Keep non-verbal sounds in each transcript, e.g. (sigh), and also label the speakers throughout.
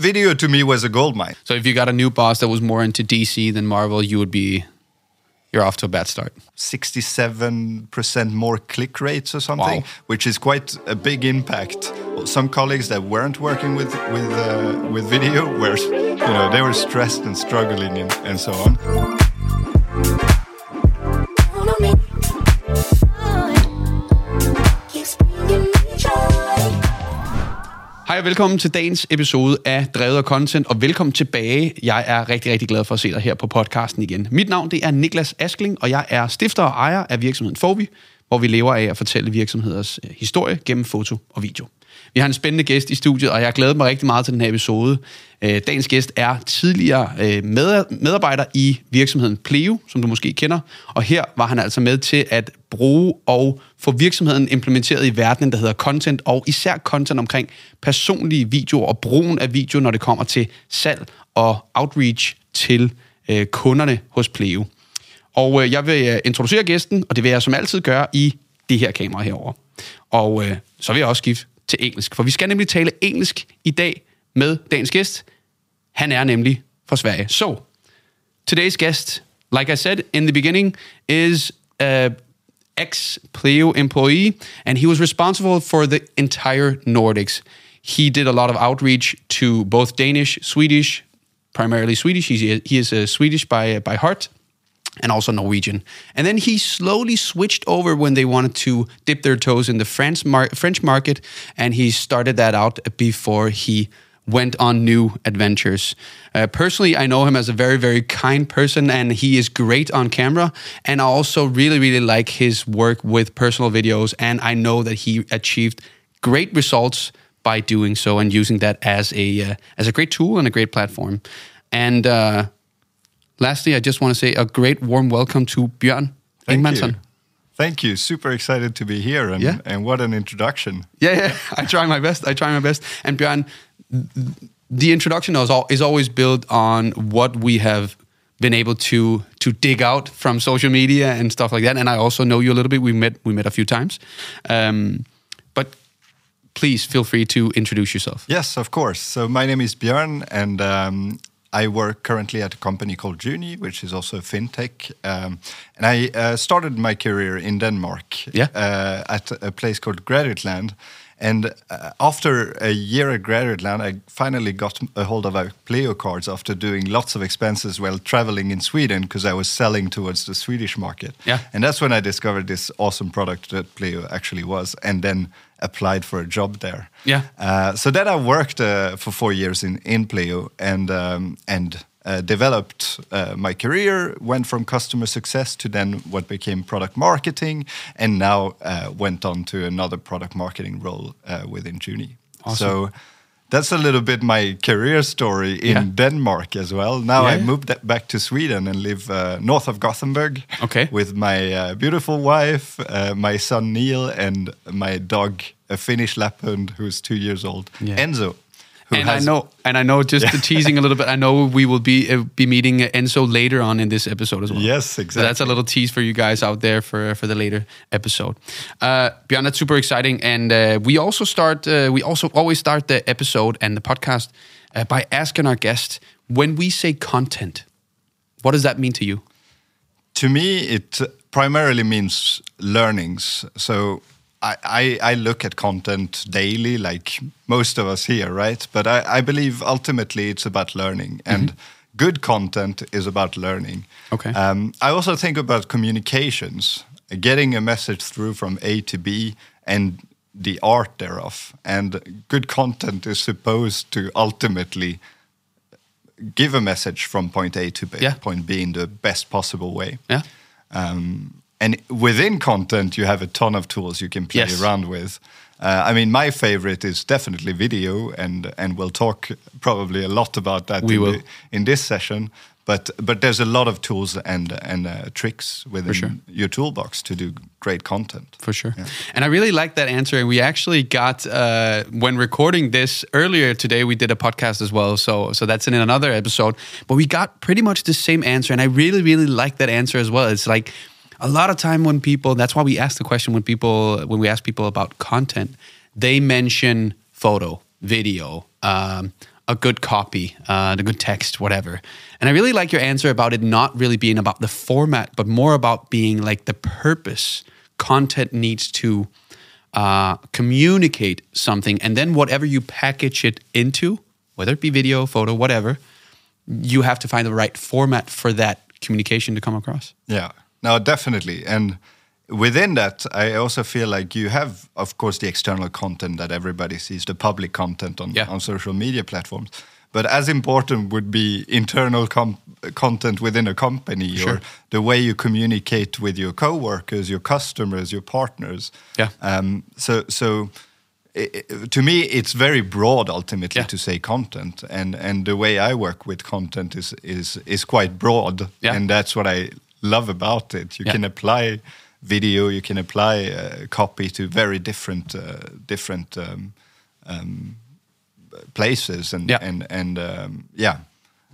Speaker 1: video to me was a gold mine.
Speaker 2: So if you got a new boss that was more into DC than Marvel, you would be you're off to a bad start.
Speaker 1: 67% more click rates or something,
Speaker 2: Wow.
Speaker 1: which is quite a big impact. Some colleagues that weren't working with with uh, with video were, you know, they were stressed and struggling and, and so on.
Speaker 2: Hej og velkommen til dagens episode af Drevet af Content, og velkommen tilbage. Jeg er rigtig, rigtig glad for at se dig her på podcasten igen. Mit navn det er Niklas Askling, og jeg er stifter og ejer af virksomheden Fovi, hvor vi lever af at fortælle virksomheders øh, historie gennem foto og video. Vi har en spændende gæst i studiet, og jeg glæder mig rigtig meget til den her episode. Øh, Dagens gæst er tidligere øh, med- medarbejder i virksomheden Pleo, som du måske kender, og her var han altså med til at bruge og få virksomheden implementeret i verdenen, der hedder content, og især content omkring personlige videoer og brugen af video, når det kommer til salg og outreach til øh, kunderne hos Pleo. Og øh, jeg vil øh, introducere gæsten, og det vil jeg som altid gøre i det her kamera herover. Og øh, så vil jeg også skifte til engelsk, for vi skal nemlig tale engelsk i dag med dagens gæst. Han er nemlig fra Sverige. So, today's guest, like I said in the beginning, is a ex-Pleo employee, and he was responsible for the entire Nordics. He did a lot of outreach to both Danish, Swedish, primarily Swedish. He, he is a Swedish by by heart, and also Norwegian. And then he slowly switched over when they wanted to dip their toes in the French mar- French market, and he started that out before he went on new adventures. Uh, personally, I know him as a very, very kind person, and he is great on camera. And I also really, really like his work with personal videos, and I know that he achieved great results by doing so and using that as a uh, as a great tool and a great platform. And uh, lastly, I just want to say a great warm welcome to Björn Ingmansson.
Speaker 1: you. Thank you. Super excited to be here, and
Speaker 2: Yeah.
Speaker 1: and what an introduction.
Speaker 2: Yeah, yeah. (laughs) I try my best. I try my best. And Björn, the introduction is, is always built on what we have been able to to dig out from social media and stuff like that. And I also know you a little bit. We met we met a few times. Um, but please feel free to introduce yourself.
Speaker 1: Yes, of course. So my name is Björn, and um, I work currently at a company called Juni, which is also a fintech. Um, and I uh, started my career in Denmark
Speaker 2: Yeah.
Speaker 1: uh, at a place called Graduateland. And uh, after a year at Graduateland, I finally got a hold of our Pleo cards after doing lots of expenses while traveling in Sweden because I was selling towards the Swedish market.
Speaker 2: Yeah.
Speaker 1: And that's when I discovered this awesome product that Pleo actually was, and then applied for a job there.
Speaker 2: Yeah.
Speaker 1: Uh, so then I worked uh, for four years in in Pleo and um, and uh, developed uh, my career. Went from customer success to then what became product marketing, and now uh, went on to another product marketing role uh, within Juni.
Speaker 2: Awesome.
Speaker 1: So. That's a little bit my career story in
Speaker 2: Yeah.
Speaker 1: Denmark as well. Now
Speaker 2: Yeah,
Speaker 1: I moved back to Sweden and live uh, north of Gothenburg
Speaker 2: Okay.
Speaker 1: with my uh, beautiful wife, uh, my son Neil, and my dog, a Finnish Lapphund who's two years old,
Speaker 2: Yeah.
Speaker 1: Enzo.
Speaker 2: And I know, and I know, just the (laughs) teasing a little bit. I know we will be uh, be meeting uh, Enzo later on in this episode as well.
Speaker 1: Yes,
Speaker 2: So that's a little tease for you guys out there for for the later episode. Uh, Björn, that's super exciting, and uh, we also start. Uh, we also always start the episode and the podcast uh, by asking our guest when we say content, what does that mean to you?
Speaker 1: To me, it primarily means learnings. So I, I, look at content daily, like most of us here, right? But I, I believe ultimately it's about learning, and good content is about learning.
Speaker 2: Okay.
Speaker 1: Um, I also think about communications, getting a message through from A to B, and the art thereof. And good content is supposed to ultimately give a message from point A to B,
Speaker 2: Yeah.
Speaker 1: point B in the best possible way.
Speaker 2: Yeah.
Speaker 1: Um, and within content, you have a ton of tools you can play
Speaker 2: Yes.
Speaker 1: around with. Uh, I mean, my favorite is definitely video, and and we'll talk probably a lot about that
Speaker 2: We
Speaker 1: in,
Speaker 2: will.
Speaker 1: the- in this session. But but there's a lot of tools and and uh, tricks within
Speaker 2: sure.
Speaker 1: your toolbox to do great content.
Speaker 2: for sure. And I really like that answer. And we actually got uh, when recording this earlier today, we did a podcast as well. So so that's in another episode. But we got pretty much the same answer, and I really really like that answer as well. It's like a lot of time when people. That's why we ask the question when people when we ask people about content, they mention photo, video. Um, a good copy, uh, the good text, whatever. And I really like your answer about it not really being about the format, but more about being like the purpose. Content needs to uh, communicate something, and then whatever you package it into, whether it be video, photo, whatever, you have to find the right format for that communication to come across.
Speaker 1: Yeah, no, definitely. And within that, I also feel like you have, of course, the external content that everybody sees, the public content on,
Speaker 2: Yeah.
Speaker 1: on social media platforms. But as important would be internal content within a company
Speaker 2: Sure.
Speaker 1: or the way you communicate with your coworkers, your customers, your partners.
Speaker 2: Yeah.
Speaker 1: Um, so, so i i- to me, it's very broad ultimately
Speaker 2: Yeah.
Speaker 1: to say content, and and the way I work with content is is is quite broad,
Speaker 2: Yeah.
Speaker 1: and that's what I love about it. You
Speaker 2: Yeah.
Speaker 1: can apply video, you can apply uh, copy to very different uh, different um, um, places, and
Speaker 2: Yeah.
Speaker 1: and and um, yeah.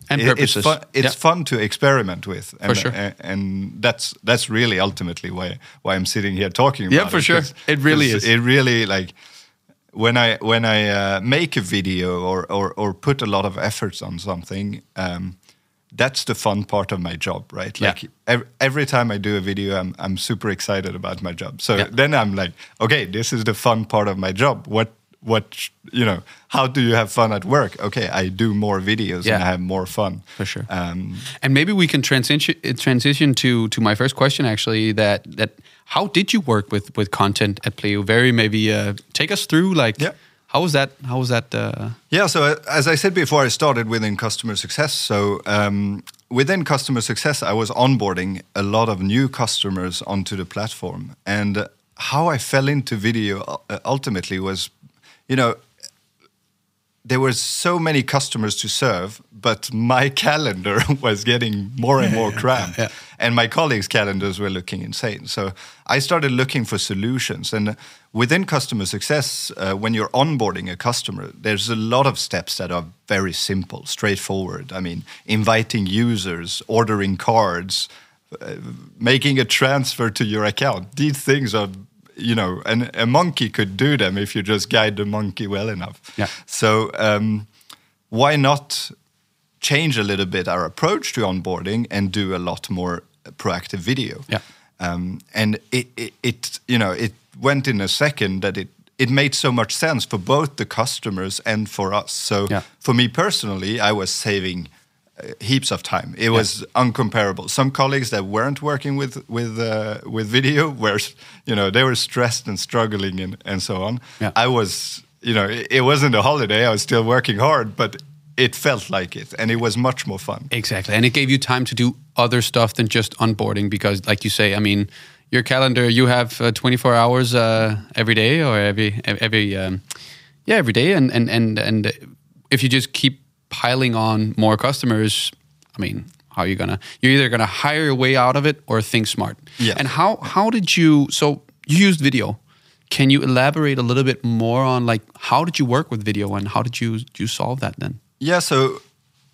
Speaker 2: And
Speaker 1: It-
Speaker 2: purposes.
Speaker 1: It's fun, it's
Speaker 2: Yeah.
Speaker 1: fun to experiment with, and,
Speaker 2: sure.
Speaker 1: a- and that's that's really ultimately why why I'm sitting here talking
Speaker 2: Yeah, for
Speaker 1: it.
Speaker 2: sure. It really is.
Speaker 1: It really like when I when I uh, make a video or, or or put a lot of efforts on something, um, that's the fun part of my job, right?
Speaker 2: Yeah.
Speaker 1: Like every, every time I do a video, I'm I'm super excited about my job. So
Speaker 2: Yeah.
Speaker 1: then I'm like, okay, this is the fun part of my job. What what you know? How do you have fun at work? Okay, I do more videos
Speaker 2: Yeah.
Speaker 1: and I have more fun
Speaker 2: For sure.
Speaker 1: Um,
Speaker 2: And maybe we can transition transition to to my first question actually that that how did you work with with content at Pleo? Very maybe uh, take us through like
Speaker 1: Yeah.
Speaker 2: How was that how was that uh,
Speaker 1: Yeah, so uh, as I said before, I started within customer success. So um, within customer success, I was onboarding a lot of new customers onto the platform. And how I fell into video uh, ultimately was, you know, there were so many customers to serve, but my (laughs) calendar (laughs) was getting more and more cramped.
Speaker 2: yeah.
Speaker 1: And my colleagues' calendars were looking insane. So I started looking for solutions. And within customer success, uh, when you're onboarding a customer, there's a lot of steps that are very simple, straightforward. I mean, inviting users, ordering cards, uh, making a transfer to your account. These things are, you know, and a monkey could do them if you just guide the monkey well enough.
Speaker 2: Yeah.
Speaker 1: So um, why not change a little bit our approach to onboarding and do a lot more proactive video?
Speaker 2: Yeah.
Speaker 1: Um, and it, it, it, you know, it went in a second that it it made so much sense for both the customers and for us. So
Speaker 2: Yeah.
Speaker 1: for me personally, I was saving heaps of time. It was uncomparable. Some colleagues that weren't working with with uh, with video (laughs) were, you know, they were stressed and struggling and and so on.
Speaker 2: Yeah.
Speaker 1: I was, you know, it, it wasn't a holiday. I was still working hard, but it felt like it, and it was much more fun.
Speaker 2: Exactly. And it gave you time to do other stuff than just onboarding because, like you say, I mean, your calendar, you have uh, 24 hours uh, every day or every, every, um, yeah, every day. And, and, and, and if you just keep piling on more customers, I mean, how are you gonna, you're either gonna hire your way out of it or think smart.
Speaker 1: Yeah.
Speaker 2: And how, how did you, so you used video. Can you elaborate a little bit more on like, how did you work with video and how did you, you solve that then?
Speaker 1: Yeah, so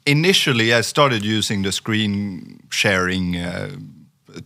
Speaker 1: initially I started using the screen sharing uh,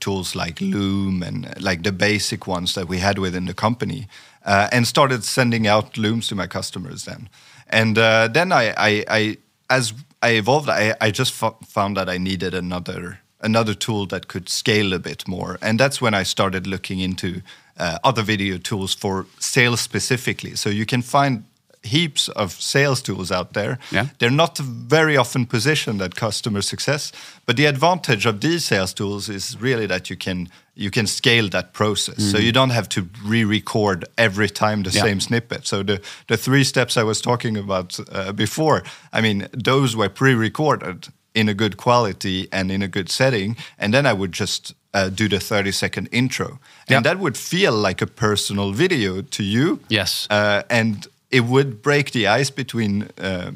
Speaker 1: tools like Loom and like the basic ones that we had within the company, uh, and started sending out Looms to my customers then. And uh, then I, I, I, as I evolved, I, I just fo- found that I needed another another tool that could scale a bit more, and that's when I started looking into uh, other video tools for sales specifically. So you can find heaps of sales tools out there.
Speaker 2: Yeah.
Speaker 1: They're not very often positioned at customer success, but the advantage of these sales tools is really that you can you can scale that process. So you don't have to re-record every time the
Speaker 2: Yeah.
Speaker 1: same snippet. So the the three steps I was talking about uh, before, I mean, those were pre-recorded in a good quality and in a good setting, and then I would just uh, do the 30 second intro.
Speaker 2: Yeah.
Speaker 1: And that would feel like a personal video to you.
Speaker 2: Yes.
Speaker 1: Uh, and it would break the ice between uh,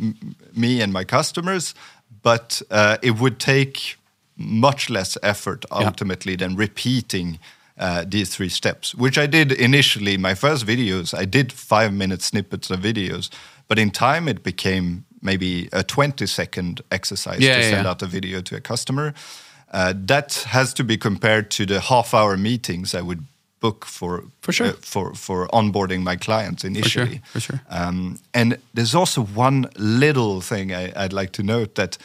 Speaker 1: me and my customers, but uh, it would take much less effort
Speaker 2: Yeah.
Speaker 1: ultimately than repeating uh, these three steps, which I did initially. My first videos, I did five minute snippets of videos, but in time it became maybe a 20 second exercise
Speaker 2: Yeah,
Speaker 1: to
Speaker 2: yeah,
Speaker 1: send out a video to a customer. Uh, that has to be compared to the half hour meetings I would book for
Speaker 2: For sure.
Speaker 1: uh, for for onboarding my clients initially.
Speaker 2: for sure.
Speaker 1: for Um, and there's also one little thing I, I'd like to note that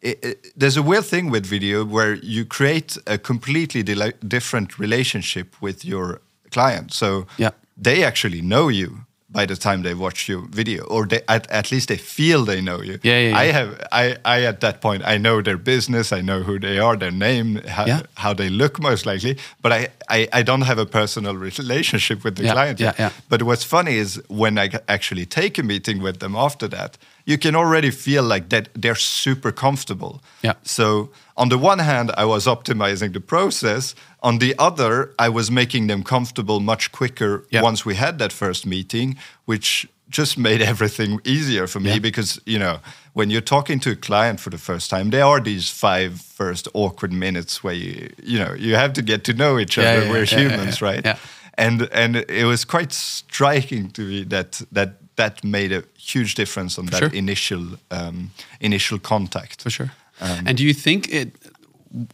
Speaker 1: it, it- there's a weird thing with video where you create a completely different relationship with your client. So
Speaker 2: Yeah.
Speaker 1: they actually know you by the time they watch your video, or they, at, at least they feel they know you.
Speaker 2: Yeah, yeah,
Speaker 1: I have I, I at that point I know their business, I know who they are, their name, how,
Speaker 2: Yeah.
Speaker 1: how they look most likely, but I, I, I don't have a personal relationship with the
Speaker 2: Yeah,
Speaker 1: client.
Speaker 2: yeah, yeah.
Speaker 1: But what's funny is when I actually take a meeting with them after that, you can already feel like that they're super comfortable.
Speaker 2: Yeah.
Speaker 1: So on the one hand, I was optimizing the process. On the other, I was making them comfortable much quicker
Speaker 2: Yeah.
Speaker 1: once we had that first meeting, which just (laughs) made everything easier for me
Speaker 2: Yeah.
Speaker 1: because you know when you're talking to a client for the first time there are these five first awkward minutes where you you know you have to get to know each other
Speaker 2: yeah,
Speaker 1: we're humans right
Speaker 2: Yeah.
Speaker 1: and and it was quite striking to me that that that made a huge difference on that
Speaker 2: sure.
Speaker 1: initial um, initial contact
Speaker 2: for sure.
Speaker 1: Um,
Speaker 2: and do you think it?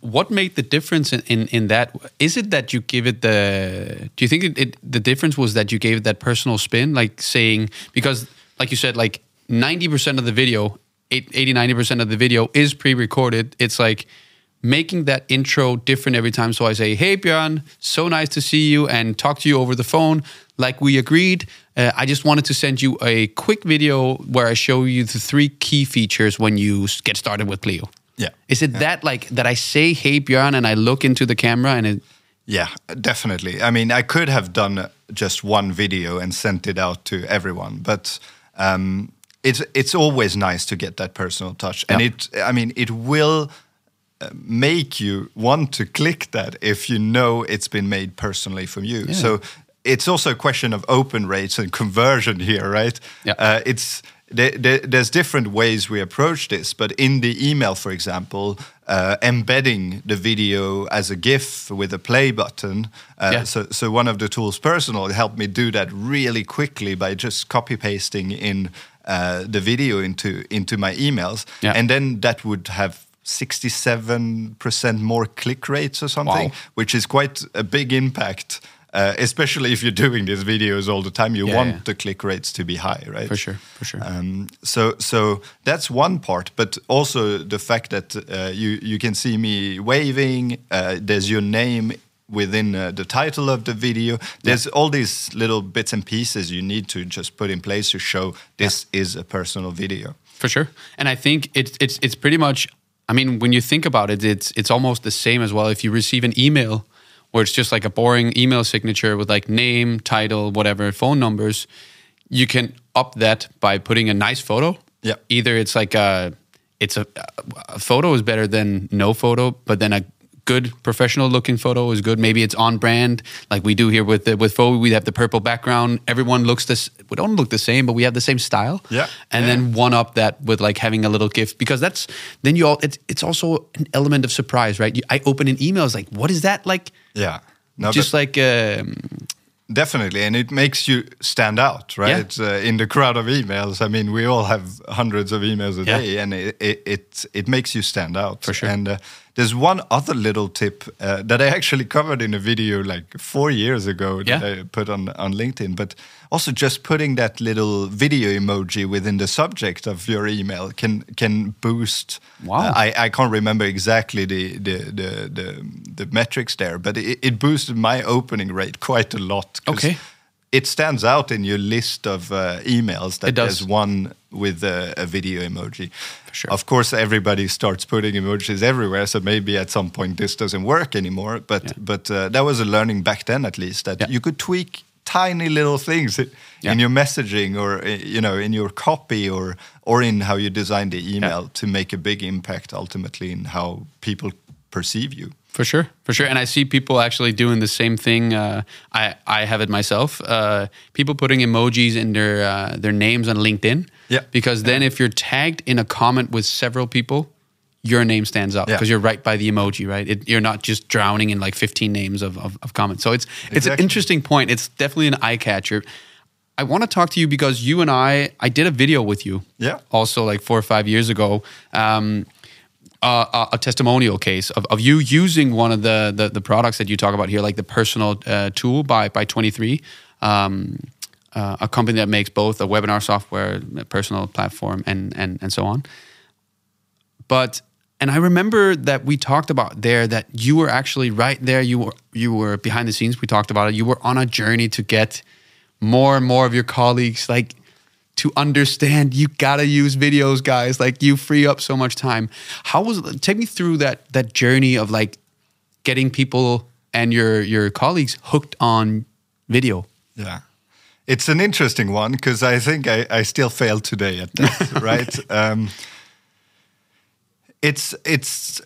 Speaker 2: What made the difference in, in, in that? Is it that you give it the? Do you think it, it the difference was that you gave it that personal spin, like saying because, like you said, like ninety percent of the video, 80 90 percent of the video is pre-recorded. It's like making that intro different every time. So I say, "Hey Björn, so nice to see you," and talk to you over the phone, like we agreed. Uh, I just wanted to send you a quick video where I show you the three key features when you get started with Pleo.
Speaker 1: Yeah.
Speaker 2: Is it that like that I say, "Hey Björn," and I look into the camera and it?
Speaker 1: Yeah, definitely. I mean, I could have done just one video and sent it out to everyone, but um, it's it's always nice to get that personal touch, and
Speaker 2: Yeah.
Speaker 1: it. I mean, it will uh, make you want to click that if you know it's been made personally from you. So it's also a question of open rates and conversion here, right?
Speaker 2: Yeah.
Speaker 1: Uh, it's there's different ways we approach this, but in the email, for example, uh, embedding the video as a GIF with a play button. Uh,
Speaker 2: Yeah.
Speaker 1: So, so one of the tools, Personal, helped me do that really quickly by just copy pasting in uh, the video into into my emails,
Speaker 2: Yeah.
Speaker 1: and then that would have. 67% more click rates or something,
Speaker 2: Wow.
Speaker 1: which is quite a big impact, uh, especially if you're doing these videos all the time. You
Speaker 2: Yeah,
Speaker 1: want
Speaker 2: yeah.
Speaker 1: the click rates to be high, right?
Speaker 2: For sure, for sure.
Speaker 1: Um, so, so that's one part, but also the fact that uh, you you can see me waving. Uh, there's your name within uh, the title of the video. There's all these little bits and pieces you need to just put in place to show this is a personal video.
Speaker 2: For sure, and I think it's it's it's pretty much. I mean, when you think about it, it's it's almost the same as well. If you receive an email where it's just like a boring email signature with like name, title, whatever, phone numbers, you can up that by putting a nice photo.
Speaker 1: Yeah.
Speaker 2: Either it's like a it's a, a photo is better than no photo, but then a good professional looking photo is good. Maybe it's on brand, like we do here with the, with Fovi. We have the purple background. Everyone looks this. We don't look the same, but we have the same style.
Speaker 1: Yeah.
Speaker 2: And
Speaker 1: Yeah.
Speaker 2: then one up that with like having a little gift because that's then you all. It's it's also an element of surprise, right? You, I open an email, it's like, what is that like?
Speaker 1: Yeah. No,
Speaker 2: Just like um,
Speaker 1: definitely, and it makes you stand out, right?
Speaker 2: Yeah.
Speaker 1: Uh, in the crowd of emails. I mean, we all have hundreds of emails a
Speaker 2: Yeah.
Speaker 1: day, and it, it it it makes you stand out
Speaker 2: For sure.
Speaker 1: And uh, there's one other little tip uh, that I actually covered in a video like four years ago that
Speaker 2: Yeah.
Speaker 1: I put on on LinkedIn, but also just putting that little video emoji within the subject of your email can can boost.
Speaker 2: Wow.
Speaker 1: uh, I, I can't remember exactly the the the the, the metrics there, but it, it boosted my opening rate quite a lot.
Speaker 2: Okay.
Speaker 1: It stands out in your list of uh, emails that
Speaker 2: It does.
Speaker 1: there's one with a, a video emoji.
Speaker 2: For sure.
Speaker 1: Of course, everybody starts putting emojis everywhere, so maybe at some point this doesn't work anymore. But
Speaker 2: Yeah.
Speaker 1: but uh, that was a learning back then, at least, that
Speaker 2: Yeah.
Speaker 1: you could tweak tiny little things
Speaker 2: Yeah.
Speaker 1: in your messaging or uh, you know in your copy or or in how you design the email to make a big impact ultimately in how people perceive you.
Speaker 2: For sure, for sure, and I see people actually doing the same thing. Uh, I I have it myself. Uh, people putting emojis in their uh, their names on LinkedIn.
Speaker 1: Yeah.
Speaker 2: Because then if you're tagged in a comment with several people, your name stands out
Speaker 1: Yeah.
Speaker 2: because you're right by the emoji, right? It, you're not just drowning in like 15 names of, of, of comments. So it's it's an interesting point. It's definitely an eye catcher. I want to talk to you because you and I I did a video with you.
Speaker 1: Yeah.
Speaker 2: Also like four or five years ago. Um, uh, a, a testimonial case of, of you using one of the, the, the products that you talk about here, like the personal uh, tool by by Twenty Three, um, uh, a company that makes both a webinar software, a personal platform, and and and so on. But and I remember that we talked about there that you were actually right there. You were you were behind the scenes. We talked about it. You were on a journey to get more and more of your colleagues like to understand you gotta use videos guys like you free up so much time how was take me through that that journey of like getting people and your your colleagues hooked on video
Speaker 1: yeah it's an interesting one because i think I, I still fail today at that (laughs) right um, it's it's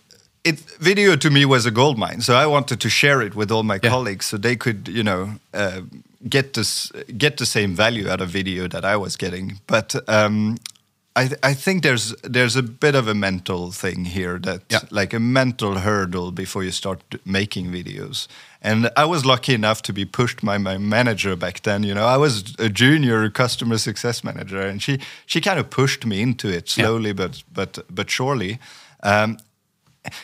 Speaker 1: it video to me was a gold mine so i wanted to share it with all my yeah. colleagues so they could you know uh, get this get the same value out of video that I was getting. But um, I I think there's there's a bit of a mental thing here that yeah. like a mental hurdle before you start making videos. And I was lucky enough to be pushed by my manager back then. You know, I was a junior customer success manager, and she she kind of pushed me into it slowly, yeah. but but but surely. Um,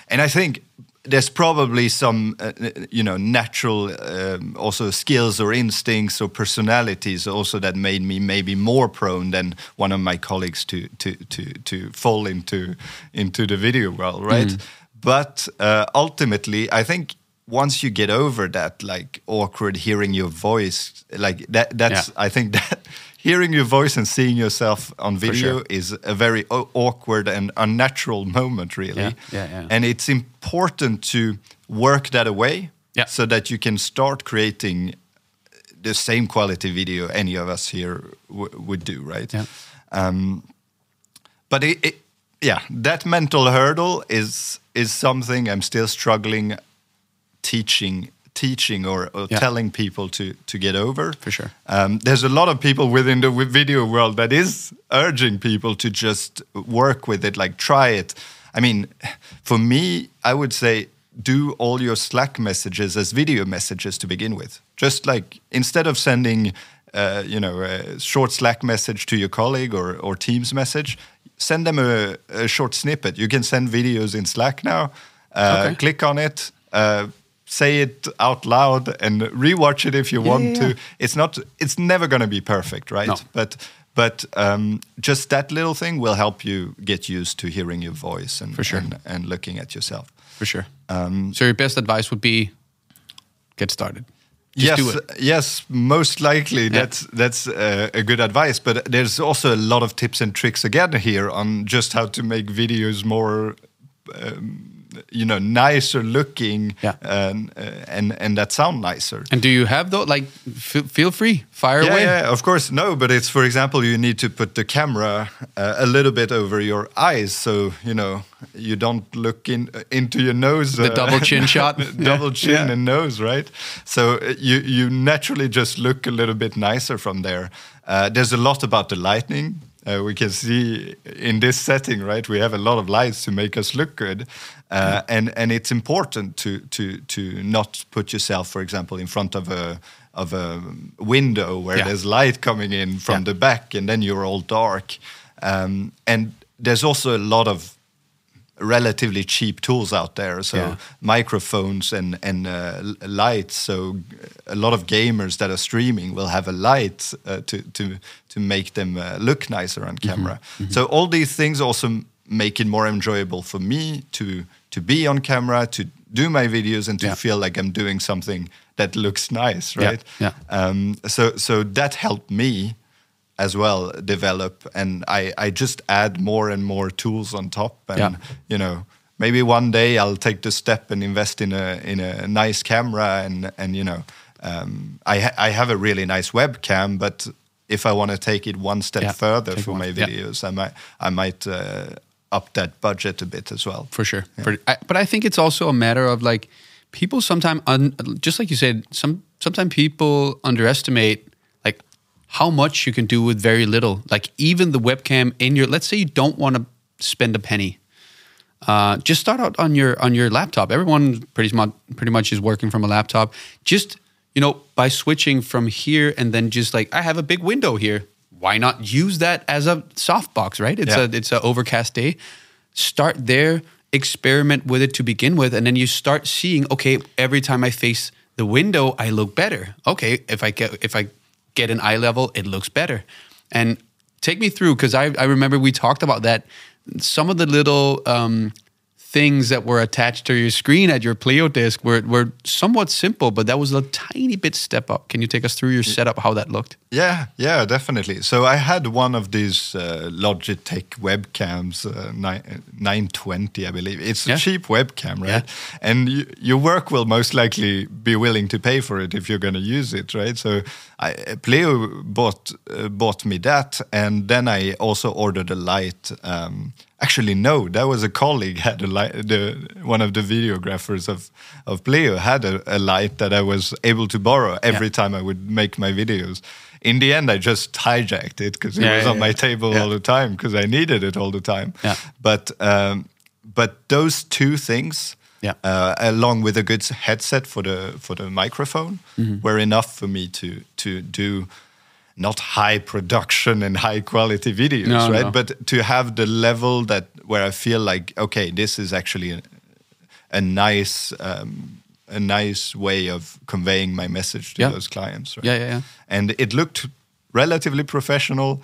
Speaker 1: and I think there's probably some uh, you know natural um, also skills or instincts or personalities also that made me maybe more prone than one of my colleagues to to to to fall into into the video world right mm. but uh, ultimately i think once you get over that like awkward hearing your voice like that that's yeah. i think (laughs) that hearing your voice and seeing yourself on video sure. is a very awkward and unnatural (laughs) moment, really.
Speaker 2: Yeah, yeah, yeah.
Speaker 1: And it's important to work that away
Speaker 2: yeah.
Speaker 1: so that you can start creating the same quality video any of us here would do, right?
Speaker 2: Yeah.
Speaker 1: Um, but it, it, yeah, that mental hurdle is is something I'm still struggling teaching teaching or, or yeah. telling people to to get over.
Speaker 2: For sure.
Speaker 1: Um, there's a lot of people within the video world that is urging people to just work with it, like try it. I mean, for me, I would say do all your Slack messages as video messages to begin with. Just like instead of sending, uh, you know, a short Slack message to your colleague or, or Teams message, send them a, a short snippet. You can send videos in Slack now. Uh, okay. Click on it. Uh, say it out loud and rewatch it if you yeah, want yeah, to. It's not. It's never going to be perfect, right?
Speaker 2: No.
Speaker 1: But but um, just that little thing will help you get used to hearing your voice and
Speaker 2: For sure.
Speaker 1: and, and looking at yourself.
Speaker 2: For sure. Um, so your best advice would be get started. Just
Speaker 1: yes, yes, most likely yeah. that's that's uh, a good advice. But there's also a lot of tips and tricks again here on just how to make videos more um, you know nicer looking
Speaker 2: yeah.
Speaker 1: and uh, and and that sound nicer.
Speaker 2: And do you have though like feel free fire
Speaker 1: yeah,
Speaker 2: away.
Speaker 1: yeah of course no but it's for example you need to put the camera uh, a little bit over your eyes so you know you don't look in uh, into your nose
Speaker 2: the uh, double chin (laughs) shot.
Speaker 1: double chin yeah. and nose right? So uh, you you naturally just look a little bit nicer from there. Uh, there's a lot about the lightning uh, we can see in this setting, right? We have a lot of lights to make us look good, uh, and and it's important to to to not put yourself, for example, in front of a of a window where
Speaker 2: yeah.
Speaker 1: there's light coming in from
Speaker 2: yeah.
Speaker 1: the back, and then you're all dark. Um, and there's also a lot of relatively cheap tools out there so
Speaker 2: yeah.
Speaker 1: microphones and and uh, lights so a lot of gamers that are streaming will have a light uh, to to to make them uh, look nicer on camera mm -hmm. so all these things also make it more enjoyable for me to to be on camera to do my videos and to
Speaker 2: yeah.
Speaker 1: feel like I'm doing something that looks nice right
Speaker 2: yeah,
Speaker 1: yeah. Um, so so that helped me as well develop and I, I just add more and more tools on top and
Speaker 2: yeah.
Speaker 1: you know maybe one day I'll take the step and invest in a in a nice camera and and you know um, I ha I have a really nice webcam but if I want to take it one step
Speaker 2: yeah,
Speaker 1: further for
Speaker 2: one.
Speaker 1: my videos yeah. I might I might uh, up that budget a bit as well
Speaker 2: for sure for, I, but I think it's also a matter of like people sometimes just like you said some sometimes people underestimate how much you can do with very little. Like even the webcam in your, let's say you don't want to spend a penny. Uh, just start out on your on your laptop. Everyone pretty much pretty much is working from a laptop. Just you know by switching from here and then just like I have a big window here. Why not use that as a softbox? Right? It's
Speaker 1: yeah.
Speaker 2: a it's an overcast day. Start there experiment with it to begin with, and then you start seeing, okay, every time I face the window, I look better. Okay, if I get if I get an eye level, it looks better. And take me through because I, I remember we talked about that. Some of the little um, things that were attached to your screen at your Pleo disc were, were somewhat simple, but that was a tiny bit step up. Can you take us through your setup, how that looked?
Speaker 1: Yeah, yeah, definitely. So I had one of these uh, Logitech webcams, uh, 920, I believe. It's a yeah. cheap webcam, right? Yeah. And you, your work will most likely be willing to pay for it if you're going to use it, right? So I, Pleo bought uh, bought me that, and then I also ordered a light. Um, actually, no, that was a colleague had a light. The one of the videographers of of Pleo had a, a light that I was able to borrow every yeah. time I would make my videos. In the end, I just hijacked it because it yeah, was on my table all the time because I needed it all the time. But um, but those two things
Speaker 2: yeah.
Speaker 1: Uh, along with a good headset for the for the microphone, mm-hmm. were enough for me to to do not high production and high quality videos, no, right? No. But to have the level that where I feel like okay, this is actually a, a nice um, a nice way of conveying my message to
Speaker 2: yeah.
Speaker 1: those clients. Right?
Speaker 2: Yeah, yeah, yeah.
Speaker 1: And it looked relatively professional,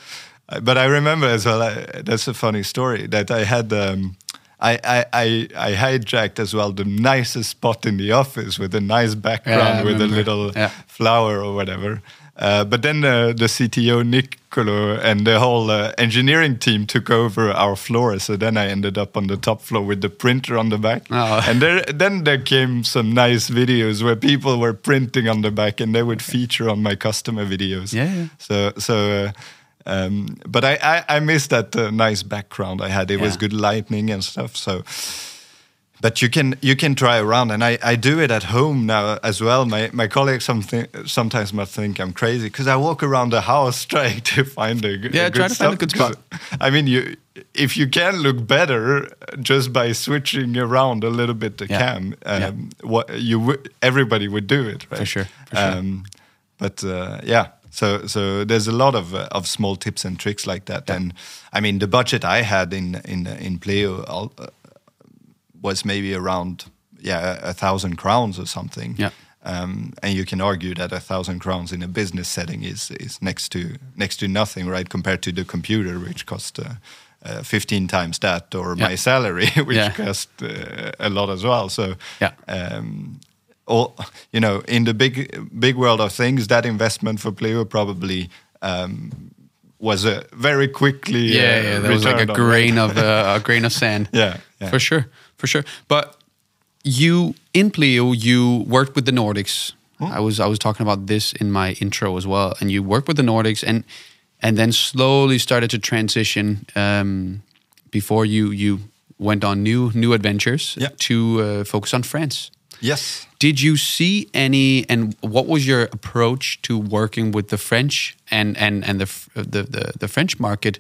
Speaker 1: uh, but I remember as well. I, that's a funny story that I had. Um, I, I, I, I hijacked as well the nicest spot in the office with a nice background yeah, with a little yeah. flower or whatever. Uh, but then uh, the CTO Niccolo and the whole uh, engineering team took over our floor. So then I ended up on the top floor with the printer on the back.
Speaker 2: Oh. (laughs)
Speaker 1: And there, then there came some nice videos where people were printing on the back, and they would feature on my customer videos.
Speaker 2: Yeah. yeah.
Speaker 1: So so uh, um, but I, I, I miss that uh, nice background I had. It yeah. was good lighting and stuff. So, but you can you can try around, and I, I do it at home now as well. My my colleagues something sometimes might think I'm crazy because I walk around the house (laughs) trying to find a,
Speaker 2: yeah
Speaker 1: a
Speaker 2: try to find a good spot.
Speaker 1: I mean, you if you can look better just by switching around a little bit the yeah. cam, um, yeah. what you everybody would do it right
Speaker 2: for sure. For sure.
Speaker 1: Um, but uh, yeah, so so there's a lot of uh, of small tips and tricks like that. Yeah. And I mean, the budget I had in in in Pleo uh, was maybe around yeah a thousand crowns or something.
Speaker 2: Yeah.
Speaker 1: Um, and you can argue that a thousand crowns in a business setting is is next to next to nothing, right? Compared to the computer, which cost uh, uh, 15 times that, or yeah. my salary, (laughs) which yeah. cost uh, a lot as well. So,
Speaker 2: yeah.
Speaker 1: Um, all you know in the big big world of things that investment for Pleo probably um, was a very quickly
Speaker 2: yeah, uh, yeah that was like a grain of uh, a grain of (laughs) sand
Speaker 1: yeah, yeah,
Speaker 2: for sure for sure but you in Pleo you worked with the Nordics hmm? I was I was talking about this in my intro as well and you worked with the Nordics and and then slowly started to transition um, before you you went on new new adventures
Speaker 1: yeah.
Speaker 2: to uh, focus on France
Speaker 1: Yes.
Speaker 2: Did you see any, and what was your approach to working with the French and and and the the the, the French market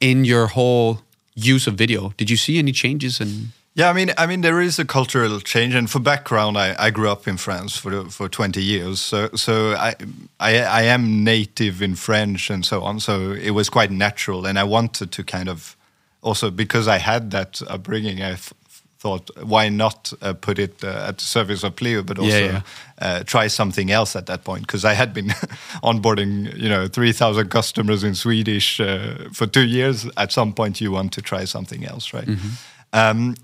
Speaker 2: in your whole use of video? Did you see any changes in?
Speaker 1: Yeah, I mean, I mean, there is a cultural change, and for background, I, I grew up in France for for twenty years, so so I, I I am native in French and so on. So it was quite natural, and I wanted to kind of also because I had that upbringing, I thought, why not uh, put it uh, at the service of Pleo, but also yeah, yeah. Uh, try something else at that point? Because I had been (laughs) onboarding, you know, three thousand customers in Swedish uh, for two years. At some point, you want to try something else, right? Mm -hmm. um,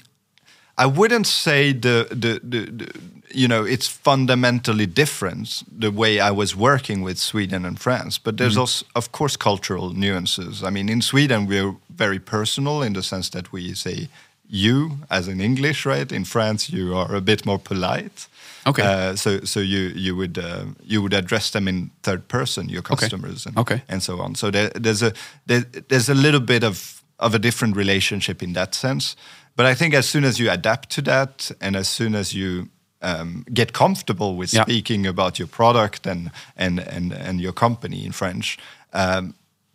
Speaker 1: I wouldn't say the, the, the, the, you know it's fundamentally different the way I was working with Sweden and France, but there's mm also of course cultural nuances. I mean, in Sweden we're very personal in the sense that we say you as in English, right? In France, you are a bit more polite.
Speaker 2: Okay.
Speaker 1: Uh, so so you you would uh, you would address them in third person, your customers,
Speaker 2: okay.
Speaker 1: And,
Speaker 2: okay.
Speaker 1: and so on. So there, there's a there, there's a little bit of of a different relationship in that sense. But I think as soon as you adapt to that, and as soon as you um, get comfortable with
Speaker 2: yeah.
Speaker 1: speaking about your product and and and and your company in French, um,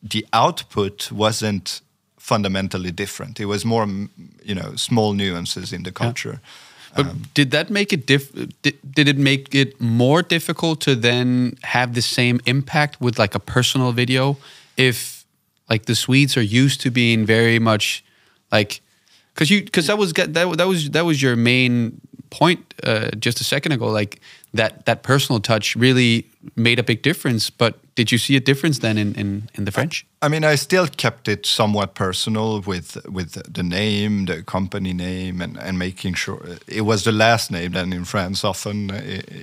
Speaker 1: the output wasn't fundamentally different. It was more, you know, small nuances in the culture.
Speaker 2: Yeah. But um, did that make it diff? Did, did it make it more difficult to then have the same impact with like a personal video? If like the Swedes are used to being very much like because you because that was that that was that was your main point uh, just a second ago. Like that that personal touch really made a big difference. But did you see a difference then in in, in the French?
Speaker 1: I mean, I still kept it somewhat personal with with the name, the company name, and, and making sure it was the last name. Then in France, often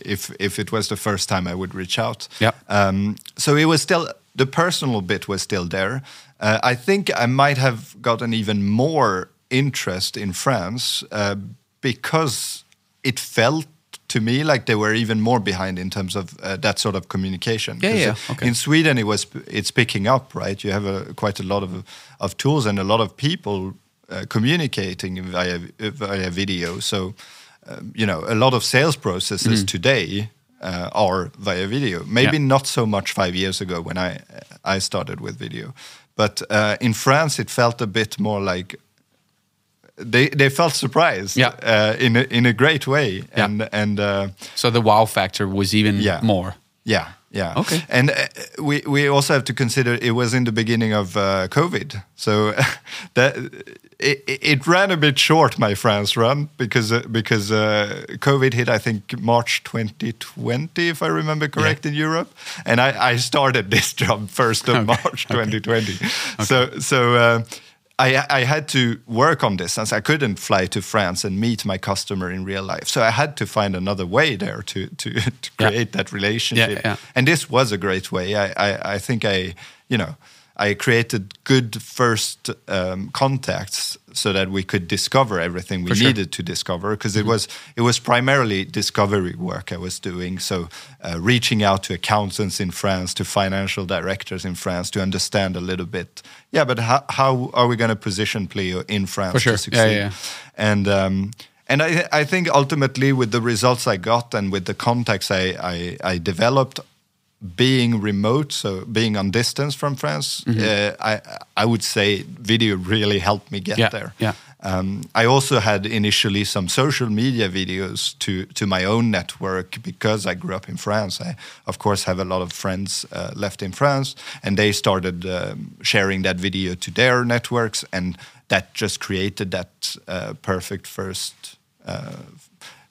Speaker 1: if if it was the first time, I would reach out.
Speaker 2: Yeah.
Speaker 1: Um, so it was still the personal bit was still there. Uh, I think I might have gotten even more interest in France uh, because it felt to me like they were even more behind in terms of uh, that sort of communication.
Speaker 2: Yeah, yeah.
Speaker 1: Okay. In Sweden, it was it's picking up, right? You have a, quite a lot of of tools and a lot of people uh, communicating via via video. So, um, you know, a lot of sales processes mm. today uh, are via video. Maybe yeah. not so much five years ago when I I started with video, but uh, in France it felt a bit more like they they felt surprised
Speaker 2: yeah.
Speaker 1: Uh, in a, in a great way and yeah. and uh,
Speaker 2: so the wow factor was even
Speaker 1: yeah.
Speaker 2: more
Speaker 1: yeah yeah
Speaker 2: okay
Speaker 1: and uh, we we also have to consider it was in the beginning of uh, covid so (laughs) that it, it ran a bit short my friends run because uh, because uh, covid hit i think march 2020 if i remember correct yeah. in europe and i i started (laughs) this job first of okay. march 2020 okay. so so I, I, had to work on this since I couldn't fly to France and meet my customer in real life. So I had to find another way there to to, to create yeah. that relationship.
Speaker 2: Yeah, yeah.
Speaker 1: And this was a great way. I, I, I think I, you know, I created good first um, contacts so that we could discover everything we
Speaker 2: sure.
Speaker 1: needed to discover because
Speaker 2: mm-hmm.
Speaker 1: it was it was primarily discovery work I was doing. So uh, reaching out to accountants in France, to financial directors in France to understand a little bit. Yeah, but how, how are we going to position Pleo in France
Speaker 2: sure.
Speaker 1: to succeed?
Speaker 2: Yeah, yeah.
Speaker 1: And um, and I, I think ultimately with the results I got and with the contacts I, I, I developed being remote, so being on distance from France, mm-hmm. uh, I I would say video really helped me get
Speaker 2: yeah,
Speaker 1: there.
Speaker 2: Yeah.
Speaker 1: Um, I also had initially some social media videos to to my own network because I grew up in France. I of course have a lot of friends uh, left in France, and they started um, sharing that video to their networks, and that just created that uh, perfect first uh,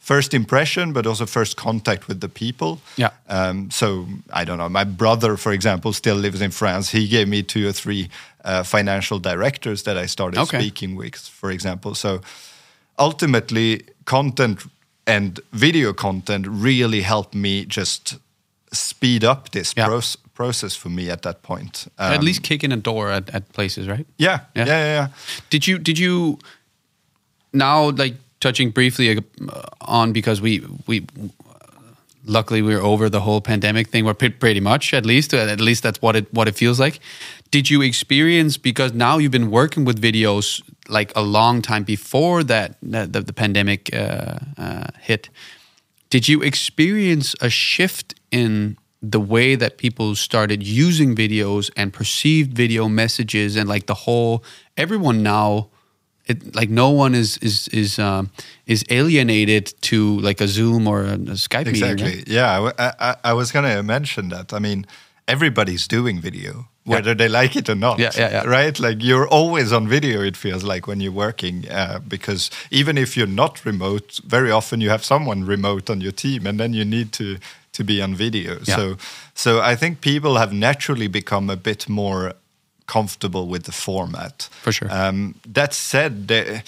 Speaker 1: first impression, but also first contact with the people.
Speaker 2: Yeah.
Speaker 1: Um, so I don't know. My brother, for example, still lives in France. He gave me two or three uh, financial directors that I started
Speaker 2: okay.
Speaker 1: speaking with, for example. So ultimately, content and video content really helped me just speed up this
Speaker 2: yeah.
Speaker 1: proce- process for me at that point.
Speaker 2: Um, at least kick in a door at, at places, right?
Speaker 1: Yeah, yeah, yeah, yeah, yeah.
Speaker 2: Did you did you now like touching briefly uh, on because we we luckily we're over the whole pandemic thing. We're pretty much at least at least that's what it what it feels like. Did you experience because now you've been working with videos like a long time before that the, the pandemic uh, uh, hit? Did you experience a shift in the way that people started using videos and perceived video messages and like the whole everyone now it, like no one is is is um, is alienated to like a Zoom or a, a Skype
Speaker 1: exactly.
Speaker 2: meeting. Right?
Speaker 1: Yeah, I, I, I was going to mention that. I mean, everybody's doing video, whether yeah. they like it or not.
Speaker 2: Yeah, yeah, yeah.
Speaker 1: Right? Like you're always on video. It feels like when you're working, uh, because even if you're not remote, very often you have someone remote on your team, and then you need to to be on video.
Speaker 2: Yeah.
Speaker 1: So, so I think people have naturally become a bit more comfortable with the format.
Speaker 2: For sure.
Speaker 1: Um, that said, they,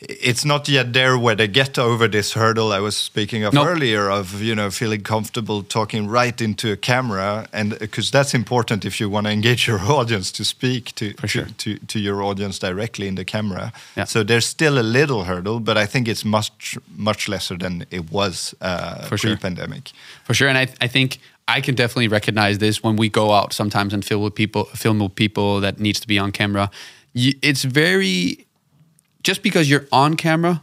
Speaker 1: it's not yet there where they get over this hurdle I was speaking of
Speaker 2: nope.
Speaker 1: earlier of you know feeling comfortable talking right into a camera and because that's important if you want to engage your (laughs) audience to speak to
Speaker 2: sure.
Speaker 1: to, to, to, your audience directly in the camera.
Speaker 2: Yeah.
Speaker 1: So there's still a little hurdle, but I think it's much much lesser than it was uh, pre-pandemic.
Speaker 2: Sure. For sure, and I I think I can definitely recognize this when we go out sometimes and film with people, film with people that needs to be on camera. It's very just because you're on camera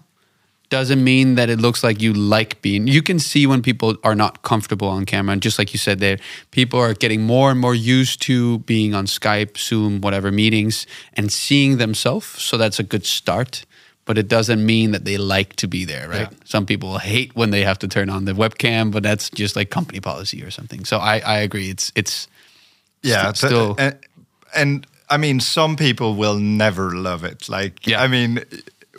Speaker 2: doesn't mean that it looks like you like being. You can see when people are not comfortable on camera, and just like you said, there people are getting more and more used to being on Skype, Zoom, whatever meetings, and seeing themselves. So that's a good start but it doesn't mean that they like to be there, right? Yeah. Some people hate when they have to turn on the webcam, but that's just like company policy or something. So I, I agree. It's it's
Speaker 1: yeah,
Speaker 2: st- still
Speaker 1: and, and I mean, some people will never love it. Like,
Speaker 2: Yeah.
Speaker 1: I mean,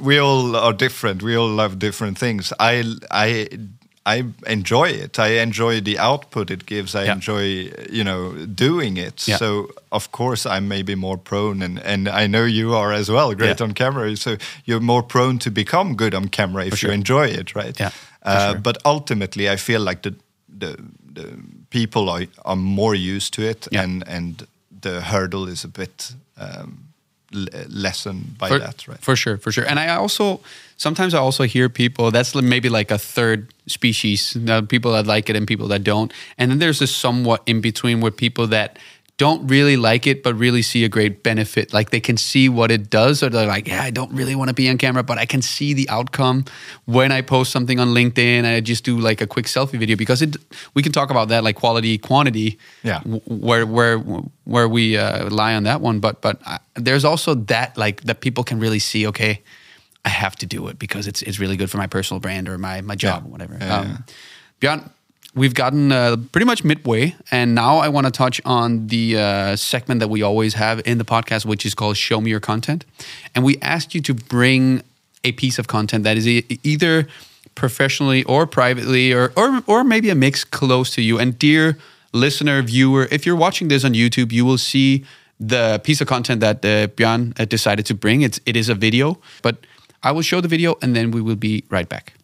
Speaker 1: we all are different. We all love different things. I, I, I enjoy it. I enjoy the output it gives. I
Speaker 2: Yeah.
Speaker 1: enjoy, you know, doing it.
Speaker 2: Yeah.
Speaker 1: So of course I'm maybe more prone, and and I know you are as well. Great
Speaker 2: Yeah.
Speaker 1: on camera. So you're more prone to become good on camera if
Speaker 2: sure.
Speaker 1: you enjoy it, right?
Speaker 2: Yeah,
Speaker 1: Uh,
Speaker 2: sure.
Speaker 1: But ultimately, I feel like the the the people are are more used to it, and and the hurdle is a bit um, l- lessened by
Speaker 2: for,
Speaker 1: that, right?
Speaker 2: for sure for sure and i also sometimes i also hear people that's maybe like a third species uh, people that like it and people that don't and then there's this somewhat in between where people that don't really like it but really see a great benefit like they can see what it does or they're like yeah i don't really want to be on camera but i can see the outcome when i post something on linkedin i just do like a quick selfie video because it we can talk about that like quality quantity
Speaker 1: Yeah.
Speaker 2: where where where we uh, lie on that one but but uh, there's also that like that people can really see okay i have to do it because it's it's really good for my personal brand or my my job
Speaker 1: Yeah.
Speaker 2: or whatever
Speaker 1: Yeah,
Speaker 2: um, björn we've gotten uh, pretty much midway and now i want to touch on the uh, segment that we always have in the podcast which is called show me your content. And we asked you to bring a piece of content that is e- either professionally or privately or, or or maybe a mix close to you. And dear listener viewer if you're watching this on youtube you will see the piece of content that uh, björn uh, decided to bring. It's it is a video but i will show the video and then we will be right back.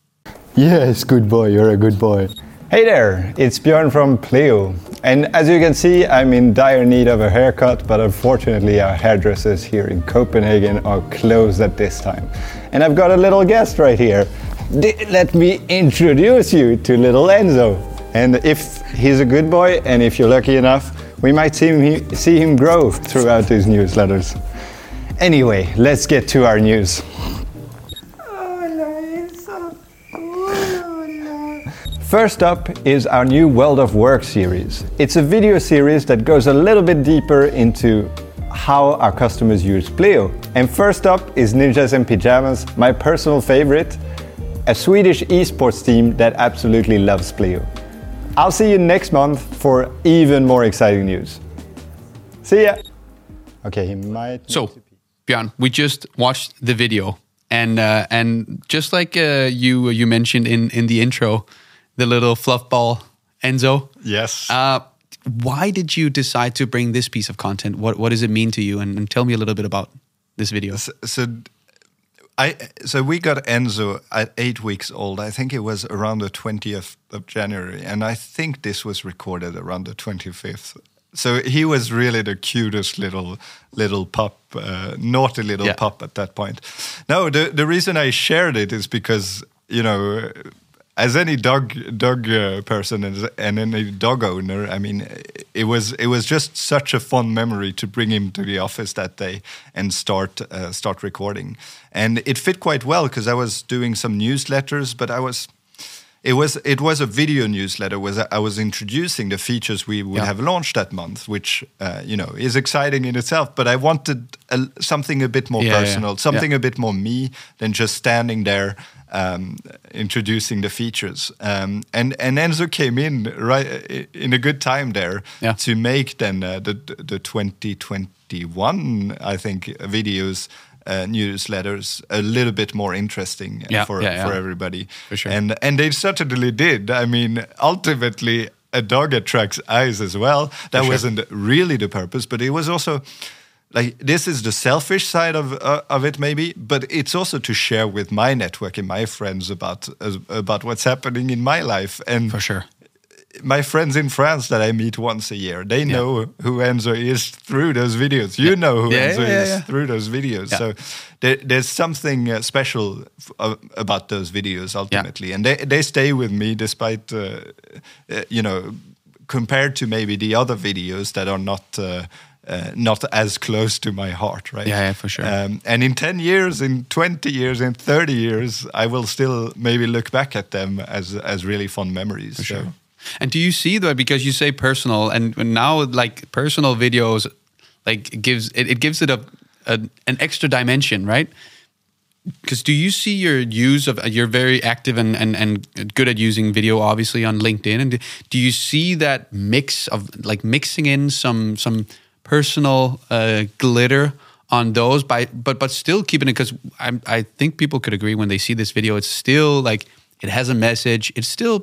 Speaker 3: Yes, good boy, you're a good boy. Hey there, it's Björn from Pleo. And as you can see, I'm in dire need of a haircut, but unfortunately, our hairdressers here in Copenhagen are closed at this time. And I've got a little guest right here. D- let me introduce you to little Enzo. And if he's a good boy, and if you're lucky enough, we might see him, see him grow throughout these newsletters. Anyway, let's get to our news. First up is our new World of Work series. It's a video series that goes a little bit deeper into how our customers use Pleo. And first up is Ninjas in Pyjamas, my personal favorite, a Swedish esports team that absolutely loves Pleo. I'll see you next month for even more exciting news. See ya! Okay, he might.
Speaker 2: so björn we just watched the video and uh, and just like uh, you you mentioned in in the intro the little fluff ball enzo
Speaker 1: Yes.
Speaker 2: Uh, why did you decide to bring this piece of content? What what does it mean to you? And, and tell me a little bit about this video.
Speaker 1: so, so I so we got Enzo at eight weeks old. I think it was around the twentieth of January, and I think this was recorded around the twenty fifth. So he was really the cutest little little pup, uh, naughty little
Speaker 2: Yeah.
Speaker 1: pup at that point. No, the the reason I shared it is because you know. As any dog dog uh, person and, and any dog owner, I mean, it was it was just such a fun memory to bring him to the office that day and start uh, start recording, and it fit quite well because I was doing some newsletters, but I was it was it was a video newsletter. Was I was introducing the features we would
Speaker 2: Yeah.
Speaker 1: have launched that month, which uh, you know is exciting in itself. But I wanted a, something a bit more
Speaker 2: Yeah, yeah,
Speaker 1: personal, something
Speaker 2: yeah.
Speaker 1: a bit more me than just standing there um, introducing the features. Um, and and Enzo came in right in a good time there
Speaker 2: Yeah.
Speaker 1: to make then uh, the the 2021 I think videos. Uh, newsletters a little bit more interesting uh,
Speaker 2: Yeah,
Speaker 1: for
Speaker 2: yeah, yeah.
Speaker 1: for everybody
Speaker 2: For sure.
Speaker 1: and and they certainly did. I mean, ultimately, a dog attracts eyes as well. That wasn't really the purpose, but it was also like this is the selfish side of uh, of it, maybe. But it's also to share with my network and my friends about uh, about what's happening in my life and
Speaker 2: For sure.
Speaker 1: my friends in France that I meet once a year, they know who Enzo is through those videos. You know who
Speaker 2: Yeah,
Speaker 1: Enzo
Speaker 2: yeah, yeah,
Speaker 1: is
Speaker 2: yeah.
Speaker 1: through those videos.
Speaker 2: Yeah.
Speaker 1: So there, there's something uh, special f- uh, about those videos ultimately, and they they stay with me despite uh, uh, you know compared to maybe the other videos that are not. Uh, not as close to my heart, right?
Speaker 2: Yeah, yeah, for sure.
Speaker 1: Um, and in 10 years, in 20 years, in 30 years, I will still maybe look back at them as as really fun memories.
Speaker 2: For
Speaker 1: so.
Speaker 2: sure. And do you see that because you say personal and now like personal videos like gives it, it gives it a, a an extra dimension, right? Because do you see your use of you're very active and, and, and good at using video obviously on LinkedIn and do you see that mix of like mixing in some some personal uh, glitter on those by but but still keeping it because I I think people could agree when they see this video it's still like it has a message it's still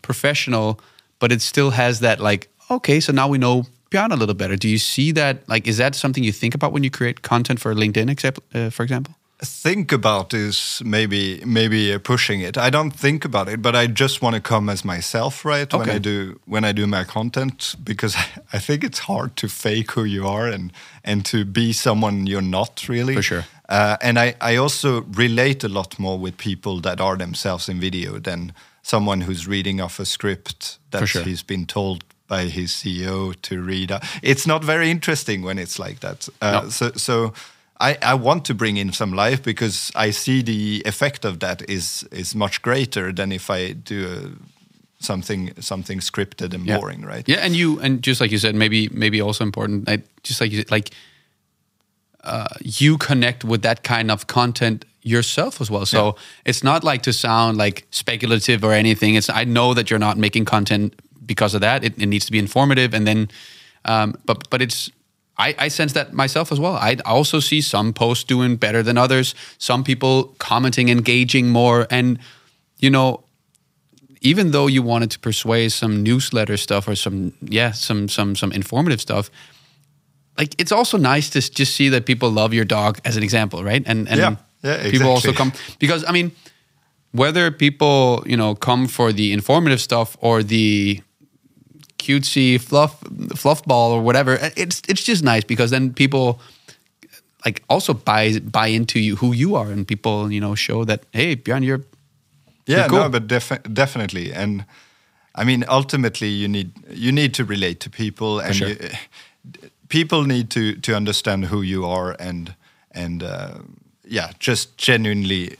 Speaker 2: professional but it still has that like okay so now we know Björn a little better. Do you see that like is that something you think about when you create content for LinkedIn except uh, for example
Speaker 1: think about is maybe maybe pushing it. I don't think about it, but I just want to come as myself, right? When I do when I do my content, because (laughs) I think it's hard to fake who you are and and to be someone you're not really.
Speaker 2: For sure.
Speaker 1: Uh, and I I also relate a lot more with people that are themselves in video than someone who's reading off a script that
Speaker 2: sure.
Speaker 1: he's been told by his CEO to read. Uh, It's not very interesting when it's like that. Uh,
Speaker 2: No.
Speaker 1: So so. I, I want to bring in some life because I see the effect of that is is much greater than if I do uh something something scripted and
Speaker 2: Yeah.
Speaker 1: boring, right?
Speaker 2: Yeah, and you and just like you said, maybe maybe also important. Like, just like you said, like uh, you connect with that kind of content yourself as well. So
Speaker 1: Yeah.
Speaker 2: it's not like to sound like speculative or anything. It's I know that you're not making content because of that. It, it needs to be informative, and then, um, but but it's. I, I sense that myself as well. I also see some posts doing better than others. Some people commenting, engaging more, and you know, even though you wanted to persuade some newsletter stuff or some yeah some some some informative stuff like it's also nice to just see that people love your dog as an example right and and
Speaker 1: Yeah. Yeah,
Speaker 2: people also come because i mean whether people you know come for the informative stuff or the cutesy fluff fluff ball or whatever it's it's just nice because then people like also buy buy into you who you are and people you know show that hey Björn you're
Speaker 1: Yeah,
Speaker 2: cool.
Speaker 1: no, but defi- definitely, and I mean, ultimately, you need you need to relate to people, and
Speaker 2: sure.
Speaker 1: you, people need to to understand who you are, and and uh, yeah, just genuinely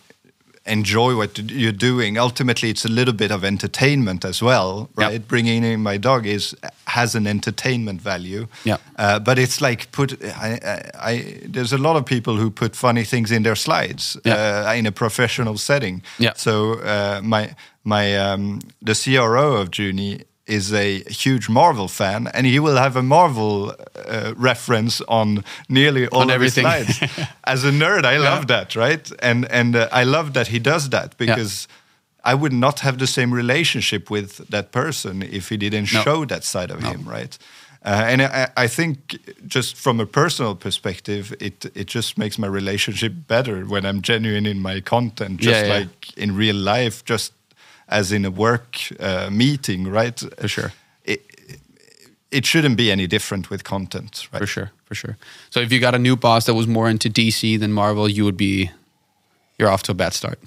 Speaker 1: enjoy what you're doing. Ultimately, it's a little bit of entertainment as well, right? Bringing in my dog is has an entertainment value.
Speaker 2: Yeah.
Speaker 1: Uh, but it's like put. I, I, I there's a lot of people who put funny things in their slides
Speaker 2: Yeah.
Speaker 1: uh, in a professional setting.
Speaker 2: Yeah.
Speaker 1: So uh, my my um, the CRO of Juni is a huge Marvel fan, and he will have a Marvel uh, reference on nearly all
Speaker 2: On
Speaker 1: of his slides. (laughs) As a nerd, I love that, right? And and uh, I love that he does that because. I would not have the same relationship with that person if he didn't
Speaker 2: No.
Speaker 1: show that side of him, right? Uh, and I, I think just from a personal perspective, it it just makes my relationship better when I'm genuine in my content, just
Speaker 2: Yeah, yeah.
Speaker 1: like in real life, just as in a work uh, meeting, right?
Speaker 2: For sure.
Speaker 1: It, it shouldn't be any different with content, right?
Speaker 2: For sure, for sure. So if you got a new boss that was more into DC than Marvel, you would be you're off to a bad start.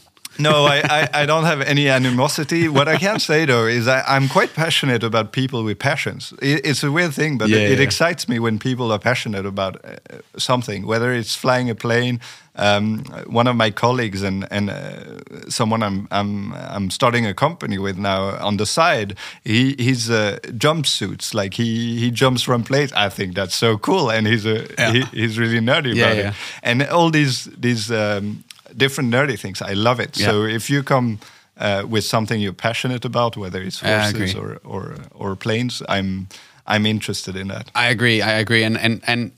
Speaker 1: No, I, I, I don't have any animosity. What I can say though is I, I'm quite passionate about people with passions. It, it's a weird thing, but
Speaker 2: Yeah,
Speaker 1: it, it
Speaker 2: yeah.
Speaker 1: excites me when people are passionate about uh, something, whether it's flying a plane. Um, one of my colleagues and and uh, someone I'm I'm I'm starting a company with now on the side. He he's uh, jumpsuits like he he jumps from planes. I think that's so cool, and he's a
Speaker 2: Yeah.
Speaker 1: he, he's really nerdy about it. And all these these um, different nerdy things, I love it. So if you come uh, with something you're passionate about, whether it's horses or, or or planes, I'm I'm interested in that.
Speaker 2: I agree. I agree. And and and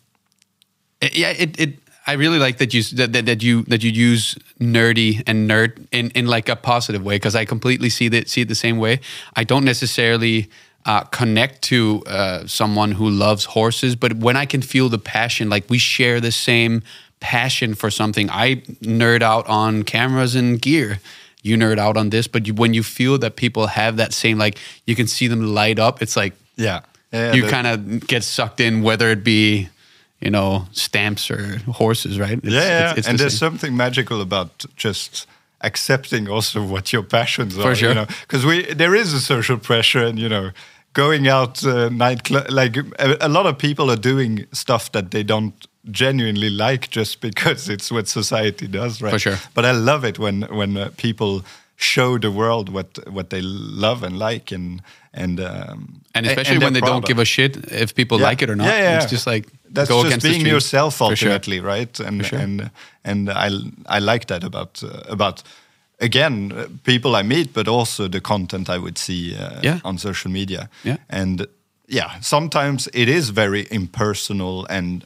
Speaker 2: it, yeah, it it. I really like that you that, that, that you that you use nerdy and nerd in, in like a positive way because I completely see that see it the same way. I don't necessarily uh, connect to uh, someone who loves horses, but when I can feel the passion, like we share the same passion for something, I nerd out on cameras and gear. You nerd out on this, but you, when you feel that people have that same, like you can see them light up, it's like
Speaker 1: Yeah, yeah.
Speaker 2: you kind of get sucked in, whether it be, you know, stamps or horses, right? It's,
Speaker 1: yeah, yeah.
Speaker 2: it's- it's
Speaker 1: and
Speaker 2: the
Speaker 1: there's
Speaker 2: same.
Speaker 1: something magical about just accepting also what your passions
Speaker 2: For
Speaker 1: are.
Speaker 2: sure.
Speaker 1: You know, because we there is a social pressure, and you know, going out uh, night like a, a lot of people are doing stuff that they don't genuinely like just because it's what society does, right?
Speaker 2: For sure.
Speaker 1: But I love it when when uh, people show the world what what they love and like and and um,
Speaker 2: and especially
Speaker 1: they're
Speaker 2: when they
Speaker 1: proud
Speaker 2: don't give a shit if people
Speaker 1: Yeah.
Speaker 2: like it or not.
Speaker 1: Yeah, yeah,
Speaker 2: It's just like
Speaker 1: that's
Speaker 2: go
Speaker 1: just
Speaker 2: against
Speaker 1: being yourself
Speaker 2: For sure.
Speaker 1: ultimately, right? And
Speaker 2: sure.
Speaker 1: and and I I like that about uh, about again uh, people I meet, but also the content I would see uh,
Speaker 2: Yeah.
Speaker 1: on social media.
Speaker 2: Yeah.
Speaker 1: and yeah, sometimes it is very impersonal and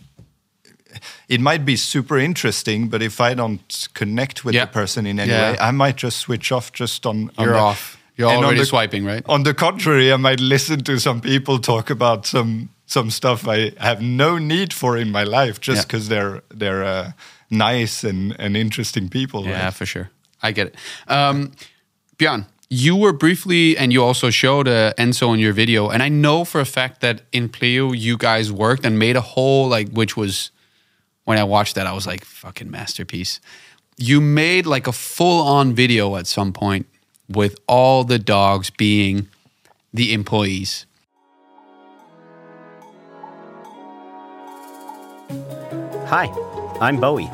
Speaker 1: it might be super interesting, but if I don't connect with
Speaker 2: Yeah.
Speaker 1: the person in any
Speaker 2: Yeah.
Speaker 1: way, I might just switch off just on. on
Speaker 2: You're
Speaker 1: the-
Speaker 2: off. You're already
Speaker 1: the-
Speaker 2: swiping, right?
Speaker 1: On the contrary, I might listen to some people talk about some some stuff I have no need for in my life just
Speaker 2: Yeah.
Speaker 1: because they're they're uh, nice and, and interesting people.
Speaker 2: Yeah,
Speaker 1: right?
Speaker 2: for sure. I get it. Um, Björn, you were briefly, and you also showed uh, Enzo in your video, and I know for a fact that in Pleo you guys worked and made a whole like, which was when I watched that, I was like, fucking masterpiece. You made like a full-on video at some point with all the dogs being the employees.
Speaker 4: Hi, I'm Bowie.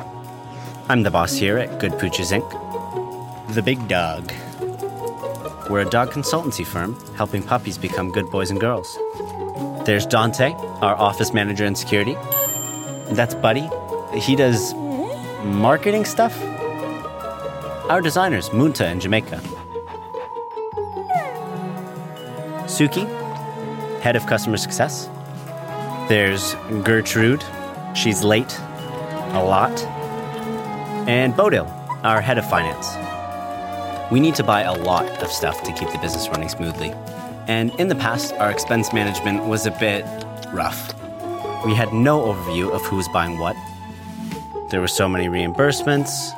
Speaker 4: I'm the boss here at Good Pooches Inc. The Big Dog. We're a dog consultancy firm helping puppies become good boys and girls. There's Dante, our office manager in security. That's Buddy. He does marketing stuff. Our designers, Munta in Jamaica. Suki, head of customer success. There's Gertrude. She's late a lot. And Bodil, our head of finance. We need to buy a lot of stuff to keep the business running smoothly. And in the past, our expense management was a bit rough. We had no overview of who was buying what. There were so many reimbursements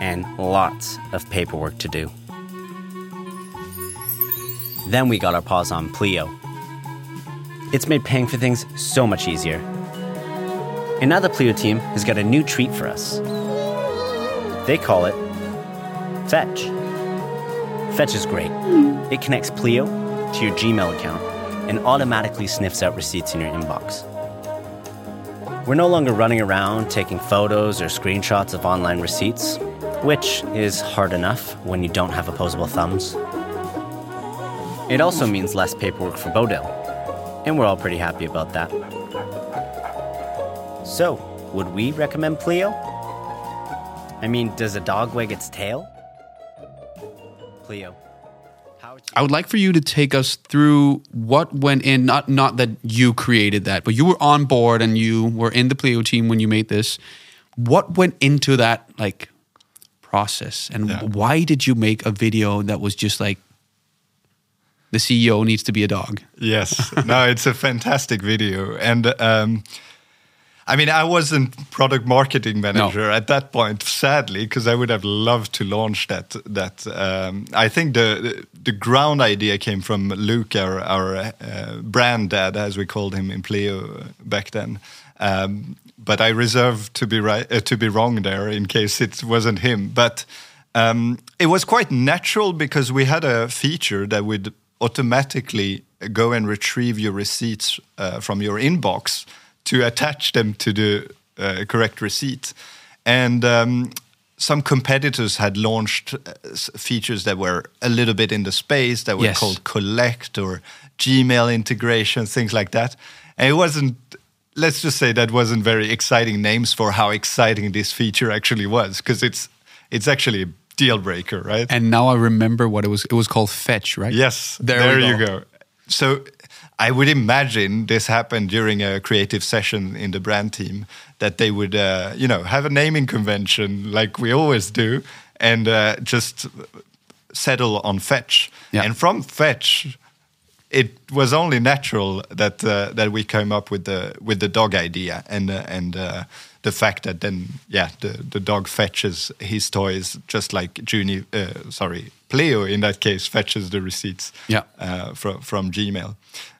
Speaker 4: and lots of paperwork to do. Then we got our paws on Pleo. It's made paying for things so much easier. And now the Pleo team has got a new treat for us. They call it Fetch. Fetch is great. It connects Pleo to your Gmail account and automatically sniffs out receipts in your inbox. We're no longer running around taking photos or screenshots of online receipts, which is hard enough when you don't have opposable thumbs. It also means less paperwork for Bodil, and we're all pretty happy about that. So, would we recommend Pleo? I mean, does a dog wag its tail? Pleo. How would you-
Speaker 2: I would like for you to take us through what went in. Not not that you created that, but you were on board and you were in the Pleo team when you made this. What went into that like process, and
Speaker 1: Yeah.
Speaker 2: why did you make a video that was just like the CEO needs to be a dog?
Speaker 1: Yes, no, it's a fantastic video, and um, I mean, I wasn't product marketing manager at that point, sadly, because I would have loved to launch that. That um, I think the the ground idea came from Luke, our our uh, brand dad, as we called him in Pleo back then. Um, but I reserve to be right uh, to be wrong there in case it wasn't him. But um, it was quite natural because we had a feature that would automatically go and retrieve your receipts uh, from your inbox to attach them to the uh, correct receipt. And um, some competitors had launched uh, features that were a little bit in the space that were
Speaker 2: Yes.
Speaker 1: called Collect or Gmail integration, things like that. And it wasn't, let's just say that wasn't very exciting names for how exciting this feature actually was, because it's it's actually a deal breaker, right?
Speaker 2: And now I remember what it was. It was called Fetch, right?
Speaker 1: Yes,
Speaker 2: There
Speaker 1: there,
Speaker 2: we
Speaker 1: you
Speaker 2: go.
Speaker 1: go. So I would imagine this happened during a creative session in the brand team that they would, uh, you know, have a naming convention like we always do, and uh, just settle on Fetch.
Speaker 2: Yeah.
Speaker 1: And from Fetch, it was only natural that uh, that we came up with the with the dog idea and uh, and uh, the fact that then yeah the, the dog fetches his toys just like Juni uh, sorry Pleo in that case fetches the receipts
Speaker 2: Yeah.
Speaker 1: uh, from from Gmail.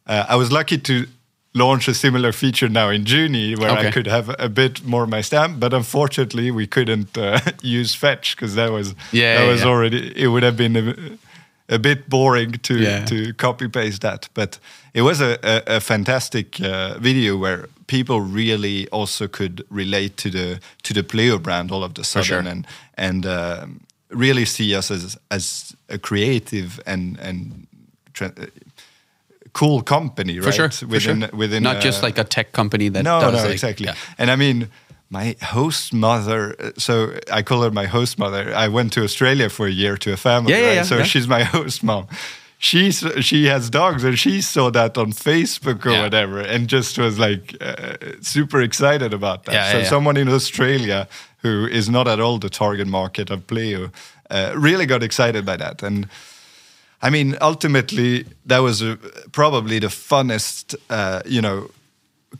Speaker 1: Uh, I was lucky to launch a similar feature now in Juni where
Speaker 2: Okay.
Speaker 1: I could have a bit more of my stamp, but unfortunately we couldn't uh, (laughs) use fetch because that was
Speaker 2: Yeah,
Speaker 1: that
Speaker 2: yeah,
Speaker 1: was
Speaker 2: yeah.
Speaker 1: already it would have been a, a bit boring to
Speaker 2: Yeah.
Speaker 1: to copy paste that but it was a, a, a fantastic uh, video where people really also could relate to the to the Pleo brand all of the sudden
Speaker 2: sure.
Speaker 1: and and um really see us as as a creative and and tra- cool company right?
Speaker 2: For sure. for sure.
Speaker 1: within
Speaker 2: not just
Speaker 1: uh,
Speaker 2: like a tech company that
Speaker 1: no, no,
Speaker 2: like-
Speaker 1: exactly.
Speaker 2: yeah.
Speaker 1: And I mean, my host mother. So I call her my host mother. I went to Australia for a year to a family.
Speaker 2: Yeah, yeah,
Speaker 1: right?
Speaker 2: yeah,
Speaker 1: so she's my (laughs) host mom. she's she has dogs and she saw that on Facebook or whatever and just was like uh, super excited about that. So someone in Australia who is not at all the target market of Pleo uh, really got excited by that and. I mean, ultimately, that was uh, probably the funnest, uh, you know,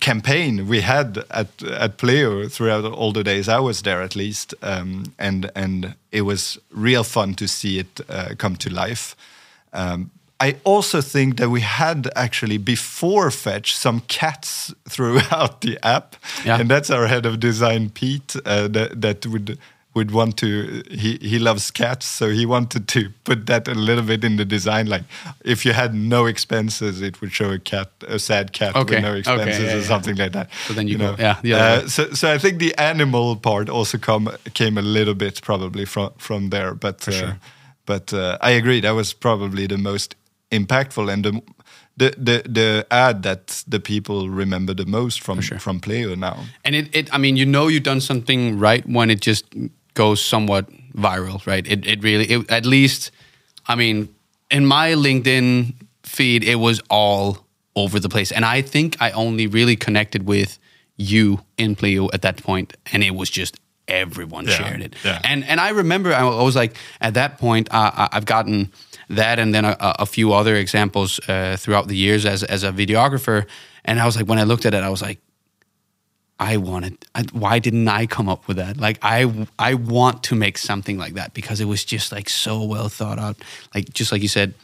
Speaker 1: campaign we had at at Pleo throughout all the days I was there, at least, um, and and it was real fun to see it uh, come to life. Um, I also think that we had actually before Fetch some cats (laughs) throughout the app,
Speaker 2: Yeah.
Speaker 1: and that's our head of design Pete uh, that that would would want to he he loves cats so he wanted to put that a little bit in the design like if you had no expenses it would show a cat a sad cat
Speaker 2: Okay,
Speaker 1: with no
Speaker 2: okay,
Speaker 1: expenses
Speaker 2: yeah,
Speaker 1: or
Speaker 2: yeah.
Speaker 1: something like that
Speaker 2: So then you go- yeah, the other
Speaker 1: Uh, so so I think the animal part also come came a little bit probably from from there but uh,
Speaker 2: sure.
Speaker 1: but uh, I agree that was probably the most impactful and the the the, the ad that the people remember the most from
Speaker 2: sure.
Speaker 1: from Pleo now
Speaker 2: And it, it, I mean, you know, you've done something right when it just goes somewhat viral, right? It, it really, it, at least, I mean, in my LinkedIn feed, it was all over the place, and I think I only really connected with you in Pleo at that point, and it was just everyone
Speaker 1: Yeah,
Speaker 2: shared it.
Speaker 1: yeah.
Speaker 2: And and I remember I was like, at that point, uh, I- I've gotten that, and then a, a few other examples uh, throughout the years as as a videographer, and I was like, when I looked at it, I was like. I wanted. I, why didn't I come up with that? Like I, I want to make something like that because it was just like so well thought out. Like just like you said,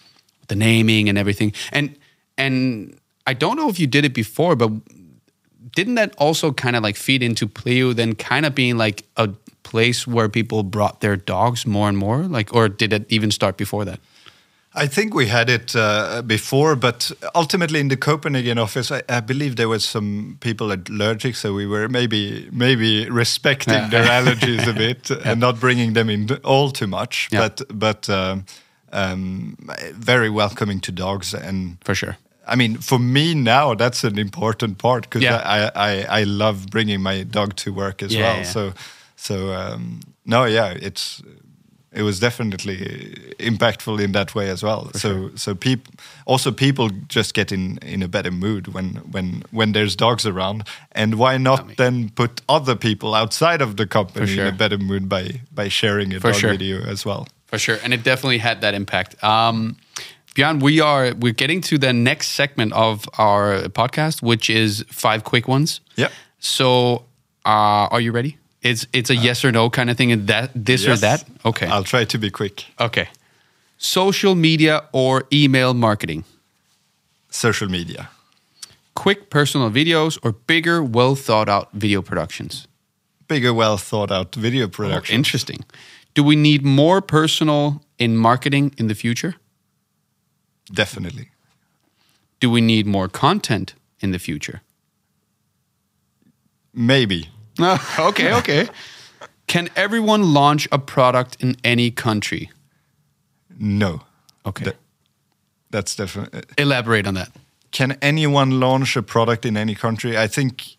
Speaker 2: the naming and everything. And and I don't know if you did it before, but didn't that also kind of like feed into Pleo? Then kind of being like a place where people brought their dogs more and more. Like, or did it even start before that?
Speaker 1: I think we had it uh, before, but ultimately in the Copenhagen office, I, I believe there was some people allergic, so we were maybe maybe respecting
Speaker 2: Yeah.
Speaker 1: their (laughs) allergies a bit and not bringing them in all too much.
Speaker 2: Yeah.
Speaker 1: But but um, um, very welcoming to dogs, and
Speaker 2: For sure.
Speaker 1: I mean, for me now, that's an important part because. I, I I love bringing my dog to work as well. So so um, no, yeah, it's it was definitely impactful in that way as well. so so people also people just get in in a better mood when when when there's dogs around, and why not
Speaker 2: mean-
Speaker 1: then put other people outside of the company
Speaker 2: sure.
Speaker 1: in a better mood by by sharing a
Speaker 2: For
Speaker 1: dog
Speaker 2: sure.
Speaker 1: video as well.
Speaker 2: For sure, and it definitely had that impact. Um, Björn, we are we're getting to the next segment of our podcast, which is five quick ones.
Speaker 1: Yep.
Speaker 2: So, uh, are you ready? It's it's a uh, yes or no kind of thing, and that this or that. Okay.
Speaker 1: I'll try to be quick.
Speaker 2: okay. Social media or email marketing.
Speaker 1: Social media.
Speaker 2: Quick personal videos or bigger, well thought out video productions.
Speaker 1: Bigger, well thought out video oh, production.
Speaker 2: Interesting. Do we need more personal in marketing in the future?
Speaker 1: Definitely.
Speaker 2: Do we need more content in the future?
Speaker 1: Maybe. (laughs)
Speaker 2: okay, okay. Can everyone launch a product in any country?
Speaker 1: No.
Speaker 2: Okay.
Speaker 1: That- That's definitely.
Speaker 2: Elaborate on that.
Speaker 1: Can anyone launch a product in any country? I think.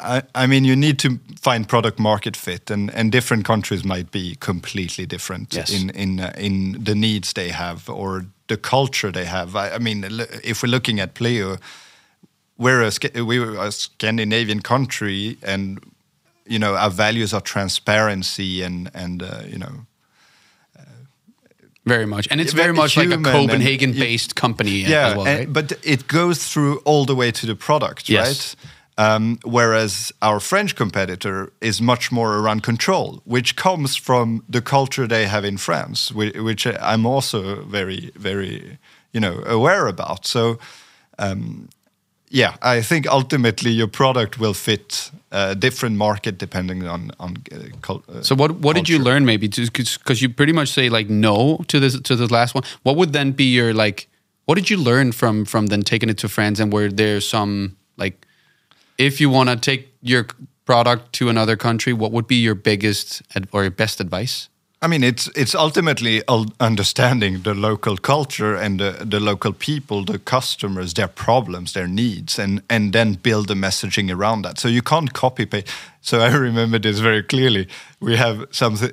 Speaker 1: I, I mean, you need to find product market fit, and, and different countries might be completely different
Speaker 2: Yes.
Speaker 1: in in uh, in the needs they have or the culture they have. I, I mean, if we're looking at Pleo, we're a, we were a Scandinavian country, and you know our values are transparency and and uh, you know
Speaker 2: Very much. And it's very much like a
Speaker 1: human and-
Speaker 2: Copenhagen based company as well,
Speaker 1: and-
Speaker 2: right?
Speaker 1: but it goes through all the way to the product,
Speaker 2: Yes.
Speaker 1: right? Um, whereas our French competitor is much more around control, which comes from the culture they have in France, which, which I'm also very, very, you know, aware about. So, um, yeah, I think ultimately your product will fit a different market depending on on. Uh, uh,
Speaker 2: So what what did you learn maybe because you pretty much say like no to this to the last one. What would then be your like what did you learn from from then taking it to France and were there some like if you want to take your product to another country, what would be your biggest ad- or your best advice?
Speaker 1: I mean, it's it's ultimately understanding the local culture and the, the local people, the customers, their problems, their needs, and and then build the messaging around that. So you can't copy paste. So I (laughs) remember this very clearly. We have something.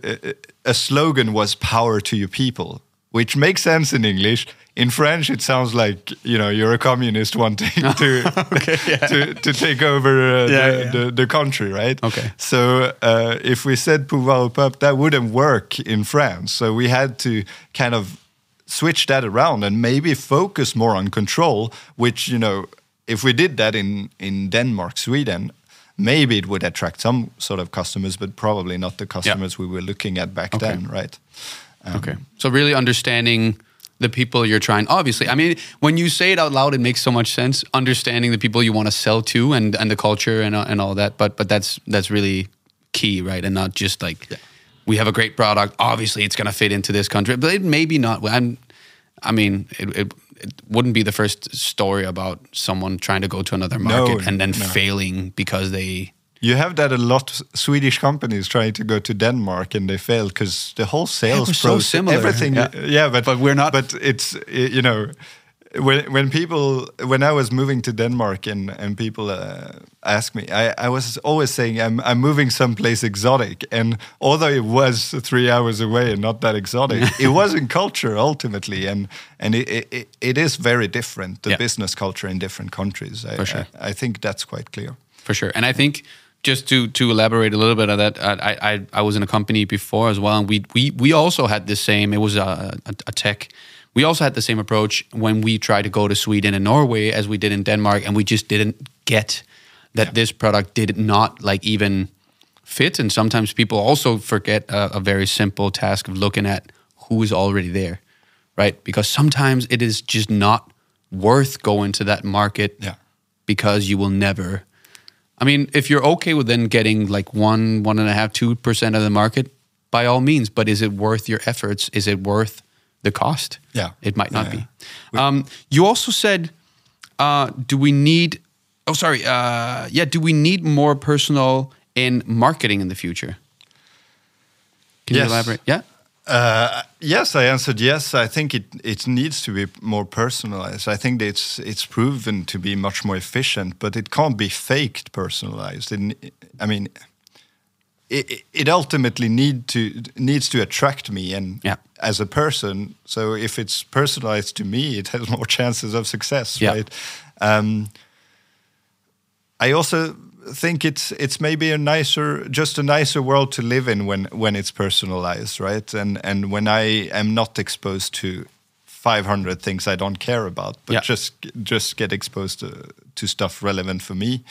Speaker 1: A slogan was "Power to your people," which makes sense in English. In French, it sounds like you know you're a communist wanting (laughs) to
Speaker 2: Okay, (laughs) yeah.
Speaker 1: to, to take over uh,
Speaker 2: Yeah,
Speaker 1: the,
Speaker 2: yeah.
Speaker 1: The, the country, right?
Speaker 2: Okay.
Speaker 1: So uh, if we said pouvoir au peuple, that wouldn't work in France. So we had to kind of switch that around and maybe focus more on control. Which you know, if we did that in in Denmark, Sweden. Maybe it would attract some sort of customers, but probably not the customers we were looking at back
Speaker 2: Okay.
Speaker 1: then, right? Um,
Speaker 2: Okay. So really understanding the people you're trying. Obviously, I mean, when you say it out loud, it makes so much sense. Understanding the people you want to sell to and and the culture and and all that. But but that's that's really key, right? And not just like we have a great product. Obviously, it's going to fit into this country, but it maybe not. I'm. I mean, it, it, it wouldn't be the first story about someone trying to go to another market and then
Speaker 1: no.
Speaker 2: failing because they.
Speaker 1: You have that a lot. Of Swedish companies trying to go to Denmark and they fail because the whole sales
Speaker 2: so
Speaker 1: process,
Speaker 2: similar.
Speaker 1: everything.
Speaker 2: Yeah.
Speaker 1: Yeah. but
Speaker 2: But we're not-
Speaker 1: But it's you know when when people when I was moving to Denmark and and people uh, ask me, I, I was always saying I'm I'm moving someplace exotic, and although it was three hours away and not that exotic, (laughs) it was in culture ultimately, and and it it, it is very different the
Speaker 2: Yeah.
Speaker 1: business culture in different countries. I,
Speaker 2: For sure.
Speaker 1: I, I think that's quite clear.
Speaker 2: for sure. And I think just to to elaborate a little bit on that, I I, I was in a company before as well, and we we we also had the same. It was a, a, a tech. We also had the same approach when we tried to go to Sweden and Norway as we did in Denmark, and we just didn't get that this product did not like even fit. And sometimes people also forget a, a very simple task of looking at who is already there, right? Because sometimes it is just not worth going to that market
Speaker 1: Yeah.
Speaker 2: because you will never. I mean, if you're okay with then getting like one, one and a half, two percent of the market, by all means. But is it worth your efforts? Is it worth the cost?
Speaker 1: Yeah.
Speaker 2: it might not
Speaker 1: Yeah,
Speaker 2: be. Um, you also said, uh, do we need? Oh, sorry. Uh, yeah, do we need more personal in marketing in the future? Can you elaborate? Yeah.
Speaker 1: Uh, yes, I answered yes. I think it, it needs to be more personalized. I think it's it's proven to be much more efficient, but it can't be faked personalized. It, I mean, it, it ultimately need to needs to attract me and
Speaker 2: Yeah.
Speaker 1: as a person. So if it's personalized to me, it has (laughs) more chances of success,
Speaker 2: Yeah.
Speaker 1: right? Um, I also think it's it's maybe a nicer just a nicer world to live in when when it's personalized right and and when i am not exposed to 500 things i don't care about but
Speaker 2: Yeah.
Speaker 1: just just get exposed to to stuff relevant for me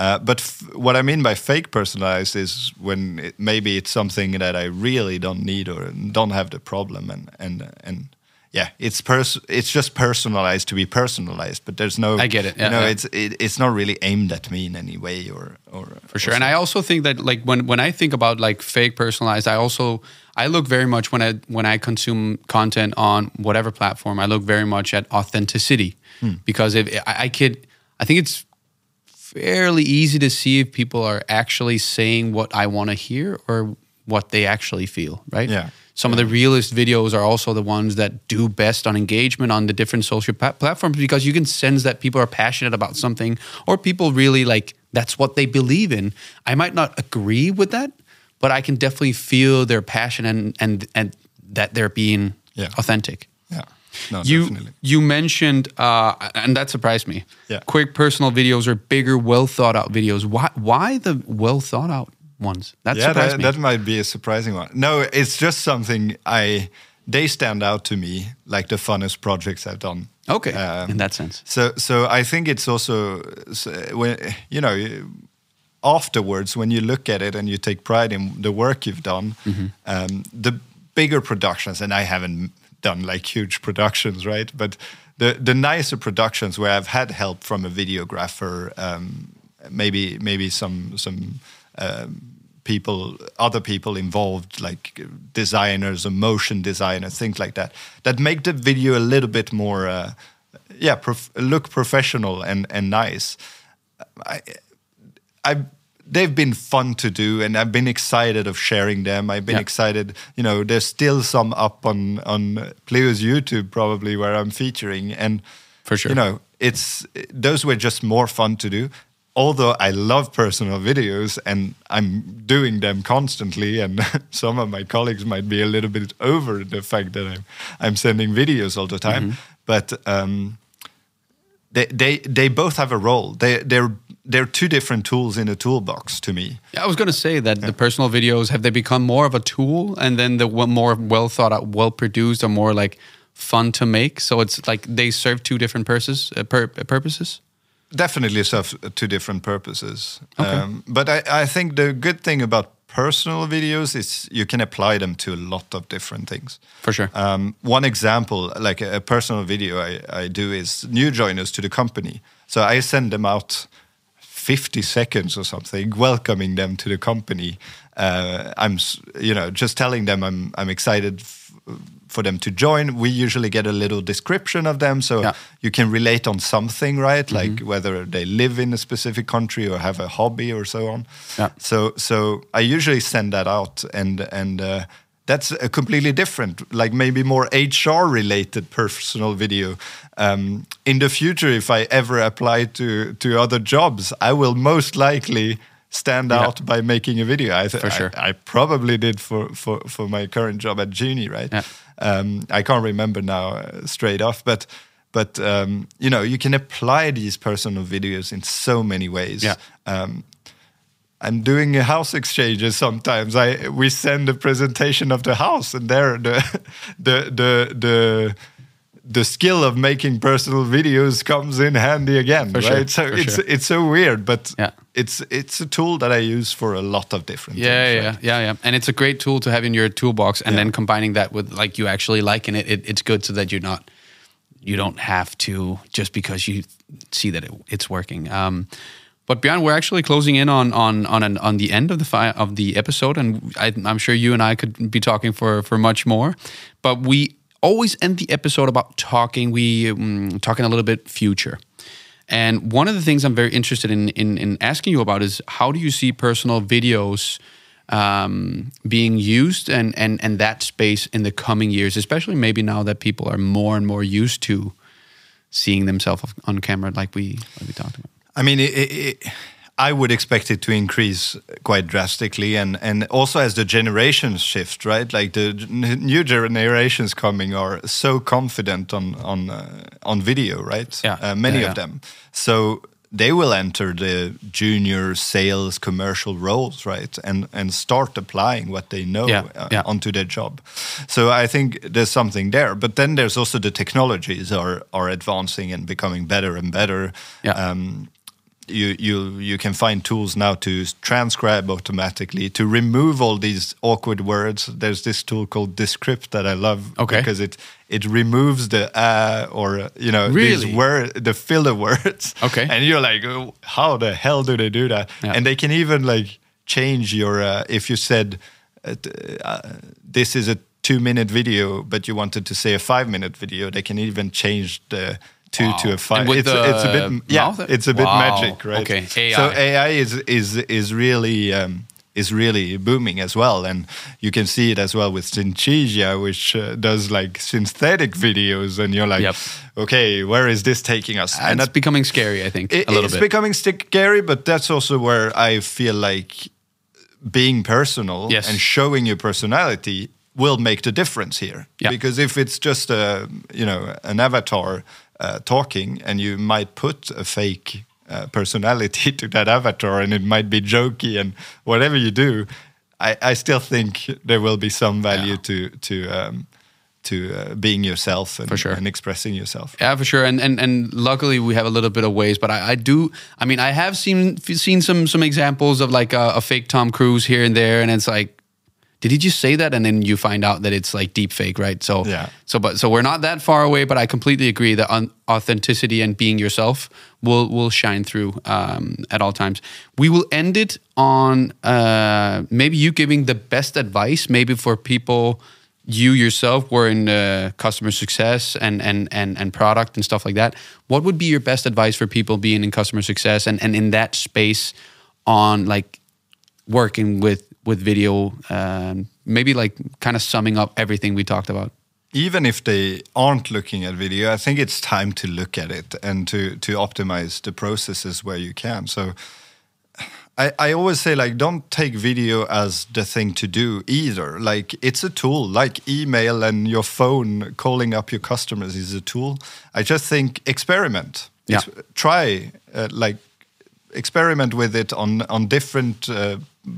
Speaker 1: uh, but f- what I mean by fake personalized is when it, maybe it's something that I really don't need or don't have the problem, and and and yeah, it's pers- it's just personalized to be personalized, but there's no
Speaker 2: I get it. Yeah,
Speaker 1: you know,
Speaker 2: yeah.
Speaker 1: it's it, it's not really aimed at me in any way or or
Speaker 2: for sure. And I also think that like when when I think about like fake personalized, I also I look very much when I when I consume content on whatever platform, I look very much at authenticity hmm. because if I, I could, I think it's fairly easy to see if people are actually saying what I want to hear or what they actually feel, right?
Speaker 1: Yeah.
Speaker 2: Some of the realest videos are also the ones that do best on engagement on the different social pa- platforms because you can sense that people are passionate about something or people really like that's what they believe in. I might not agree with that, but I can definitely feel their passion and and and that they're being
Speaker 1: Yeah.
Speaker 2: authentic.
Speaker 1: yeah, no,
Speaker 2: You
Speaker 1: definitely.
Speaker 2: you mentioned uh, and that surprised me.
Speaker 1: Yeah.
Speaker 2: Quick personal videos or bigger, well thought out videos. Why why the well thought out ones? That
Speaker 1: yeah, that, that might be a surprising one. No, it's just something I they stand out to me like the funnest projects I've done.
Speaker 2: okay,
Speaker 1: Um,
Speaker 2: in that sense.
Speaker 1: So, so I think it's also so when you know afterwards when you look at it and you take pride in the work you've done, um, the bigger productions, and I haven't done like huge productions, right? But the the nicer productions where I've had help from a videographer, um, maybe maybe some some. Um, people other people involved like designers or motion designers things like that that make the video a little bit more uh, yeah prof- look professional and and nice i i they've been fun to do and i've been excited of sharing them i've been
Speaker 2: Yeah.
Speaker 1: excited you know there's still some up on on Pleo's youtube probably where i'm featuring and
Speaker 2: For sure.
Speaker 1: you know it's those were just more fun to do although I love personal videos and I'm doing them constantly, and (laughs) some of my colleagues might be a little bit over the fact that I'm I'm sending videos all the time,
Speaker 2: Mm-hmm.
Speaker 1: but um, they they they both have a role. They they're they're two different tools in a toolbox to me.
Speaker 2: Yeah, I was going to say that the personal videos have they become more of a tool, and then the more well thought out, well produced, are more like fun to make. So it's like they serve two different purposes. Uh, pur- purposes.
Speaker 1: Definitely serve two different purposes.
Speaker 2: Okay.
Speaker 1: Um, but I, I think the good thing about personal videos is you can apply them to a lot of different things.
Speaker 2: For sure.
Speaker 1: Um, one example, like a, a personal video I, I do, is new joiners to the company. So I send them out 50 seconds or something, welcoming them to the company. Uh, I'm, you know, just telling them I'm, I'm excited for them to join. We usually get a little description of them, so
Speaker 2: Yeah.
Speaker 1: you can relate on something, right? Like whether they live in a specific country or have a hobby or so on.
Speaker 2: Yeah.
Speaker 1: So, so I usually send that out, and and uh, that's a completely different, like maybe more HR related personal video. Um, in the future, if I ever apply to to other jobs, I will most likely stand
Speaker 2: Yeah.
Speaker 1: out by making a video. I,
Speaker 2: For sure.
Speaker 1: I, I probably did for, for, for my current job at Genie, right?
Speaker 2: Yeah.
Speaker 1: Um, I can't remember now uh, straight off, but but um, you know you can apply these personal videos in so many ways.
Speaker 2: Yeah.
Speaker 1: Um, I'm doing a house exchanges sometimes. I we send a presentation of the house, and there the (laughs) the the the the skill of making personal videos comes in handy again,
Speaker 2: For
Speaker 1: right?
Speaker 2: sure,
Speaker 1: So it's
Speaker 2: sure.
Speaker 1: it's so weird, but
Speaker 2: Yeah.
Speaker 1: it's it's a tool that I use for a lot of different
Speaker 2: Yeah,
Speaker 1: things.
Speaker 2: yeah,
Speaker 1: right?
Speaker 2: yeah, yeah. And it's a great tool to have in your toolbox, and
Speaker 1: Yeah.
Speaker 2: then combining that with like you actually liking it, it, it's good so that you're not, you don't have to just because you see that it, it's working. Um, but Björn, we're actually closing in on on on an, on the end of the fi- of the episode, and I, I'm sure you and I could be talking for for much more. But we always end the episode about talking. We um, talking a little bit future. And one of the things I'm very interested in, in, in asking you about is how do you see personal videos um, being used and, and, and that space in the coming years, especially maybe now that people are more and more used to seeing themselves on camera, like we like we talked about.
Speaker 1: I mean, it, it, it, I would expect it to increase quite drastically, and and also as the generations shift, right? Like the new generations coming are so confident on on uh, on video, right?
Speaker 2: Yeah.
Speaker 1: uh, many
Speaker 2: Yeah,
Speaker 1: of them. So they will enter the junior sales commercial roles, right? And and start applying what they know
Speaker 2: Yeah,
Speaker 1: uh,
Speaker 2: yeah.
Speaker 1: onto their job. So I think there's something there. But then there's also the technologies are are advancing and becoming better and better.
Speaker 2: Yeah.
Speaker 1: Um, you you you can find tools now to transcribe automatically to remove all these awkward words. There's this tool called Descript that I love
Speaker 2: Okay.
Speaker 1: because it it removes the uh or you know
Speaker 2: Really?
Speaker 1: these word the filler words.
Speaker 2: Okay.
Speaker 1: and you're like, oh, how the hell do they do that?
Speaker 2: Yeah.
Speaker 1: And they can even like change your uh, if you said uh, uh, this is a two minute video, but you wanted to say a five minute video, they can even change the two
Speaker 2: Wow.
Speaker 1: to a five.
Speaker 2: And
Speaker 1: it's, a- it's a bit yeah,
Speaker 2: mouth?
Speaker 1: it's a bit
Speaker 2: Wow.
Speaker 1: magic, right?
Speaker 2: Okay, AI.
Speaker 1: So AI is is is really. Um, is really booming as well, and you can see it as well with Synthesia, which uh, does like synthetic videos, and you're like,
Speaker 2: Yep.
Speaker 1: okay, where is this taking us?
Speaker 2: And it's becoming scary, I think,
Speaker 1: It-
Speaker 2: a little
Speaker 1: it's
Speaker 2: bit.
Speaker 1: becoming scary, but that's also where I feel like being personal
Speaker 2: Yes.
Speaker 1: and showing your personality will make the difference here.
Speaker 2: Yeah.
Speaker 1: Because if it's just a you know an avatar uh, talking, and you might put a fake uh, personality (laughs) to that avatar, and it might be jokey and whatever you do, I, I still think there will be some value
Speaker 2: Yeah.
Speaker 1: to to. Um, to uh, being yourself and,
Speaker 2: For sure.
Speaker 1: and expressing yourself.
Speaker 2: Yeah, for sure. And and and luckily we have a little bit of ways, but I, I do. I mean, I have seen seen some some examples of like a, a fake Tom Cruise here and there, and it's like, did he just say that? And then you find out that it's like deep fake, right? So
Speaker 1: Yeah.
Speaker 2: So but so we're not that far away, but I completely agree that un- authenticity and being yourself will will shine through um, at all times. We will end it on uh, maybe you giving the best advice, maybe for people you yourself were in uh, customer success and, and and and product and stuff like that. What would be your best advice for people being in customer success and, and in that space on like working with with video? Um, maybe like kind of summing up everything we talked about.
Speaker 1: even if they aren't looking at video, I think it's time to look at it and to to optimize the processes where you can. So I, I always say like don't take video as the thing to do either. Like it's a tool, like email and your phone calling up your customers is a tool. I just think experiment.
Speaker 2: Yeah.
Speaker 1: Try uh, like experiment with it on on different uh,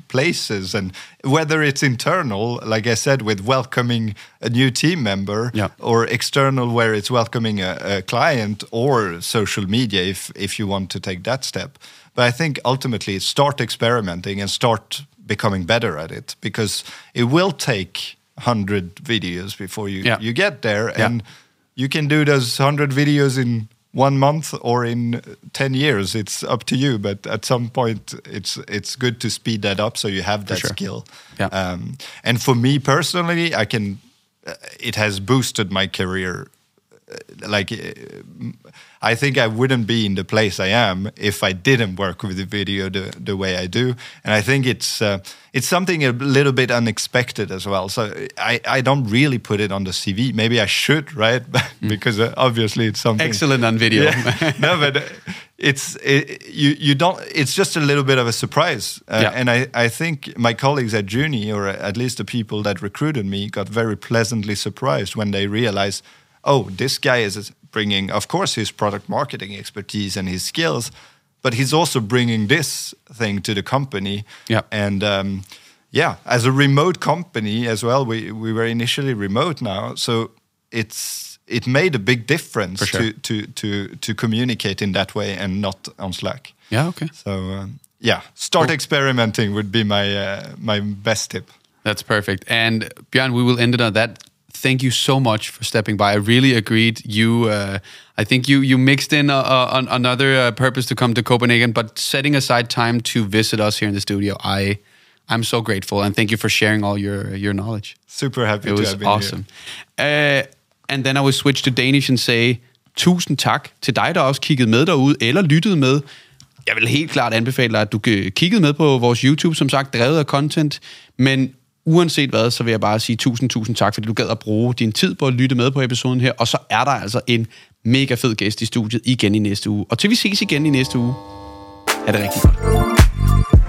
Speaker 1: places and whether it's internal like i said with welcoming a new team member
Speaker 2: Yeah.
Speaker 1: or external where it's welcoming a, a client or social media if if you want to take that step but i think ultimately start experimenting and start becoming better at it because it will take 100 videos before you
Speaker 2: Yeah.
Speaker 1: you get there
Speaker 2: Yeah.
Speaker 1: and you can do those 100 videos in one month or in 10 years it's up to you but at some point it's it's good to speed that up so you have that
Speaker 2: sure.
Speaker 1: skill
Speaker 2: Yeah.
Speaker 1: um, and for me personally i can it has boosted my career like i think i wouldn't be in the place i am if i didn't work with the video the, the way i do and i think it's uh, it's something a little bit unexpected as well so i i don't really put it on the cv maybe i should right (laughs) because uh, obviously it's something
Speaker 2: Excellent on video.
Speaker 1: yeah. (laughs) no, but uh, it's it, you you don't. It's just a little bit of a surprise, uh,
Speaker 2: Yeah.
Speaker 1: and I I think my colleagues at Juni, or at least the people that recruited me, got very pleasantly surprised when they realized, oh, this guy is bringing, of course, his product marketing expertise and his skills, but he's also bringing this thing to the company,
Speaker 2: Yeah.
Speaker 1: and. Um, yeah, as a remote company as well, we, we were initially remote now, so it's it made a big difference
Speaker 2: sure.
Speaker 1: to, to to to communicate in that way and not on Slack.
Speaker 2: yeah, okay.
Speaker 1: So um, yeah, start experimenting would be my uh, my best tip.
Speaker 2: That's perfect. And Björn, we will end it on that. Thank you so much for stepping by. I really agreed. You, uh, I think you you mixed in a, a, an- another uh, purpose to come to Copenhagen, but setting aside time to visit us here in the studio, I, I'm so grateful, and thank you for sharing all your your knowledge.
Speaker 1: Super happy
Speaker 2: It
Speaker 1: to
Speaker 2: was
Speaker 1: have been
Speaker 2: awesome. Uh, and then I will switch to Danish and say, tusind tak til dig, der også kiggede med derude, eller lyttede med. Jeg vil helt klart anbefale dig, at du øh, kiggede med på vores YouTube, som sagt, drevet af content. Men uanset hvad, så vil jeg bare sige tusind, tusind tak, fordi du gad at bruge din tid på at lytte med på episoden her. Og så er der altså en mega fed gæst i studiet igen i næste uge. Og til vi ses igen i næste uge, er det rigtig godt.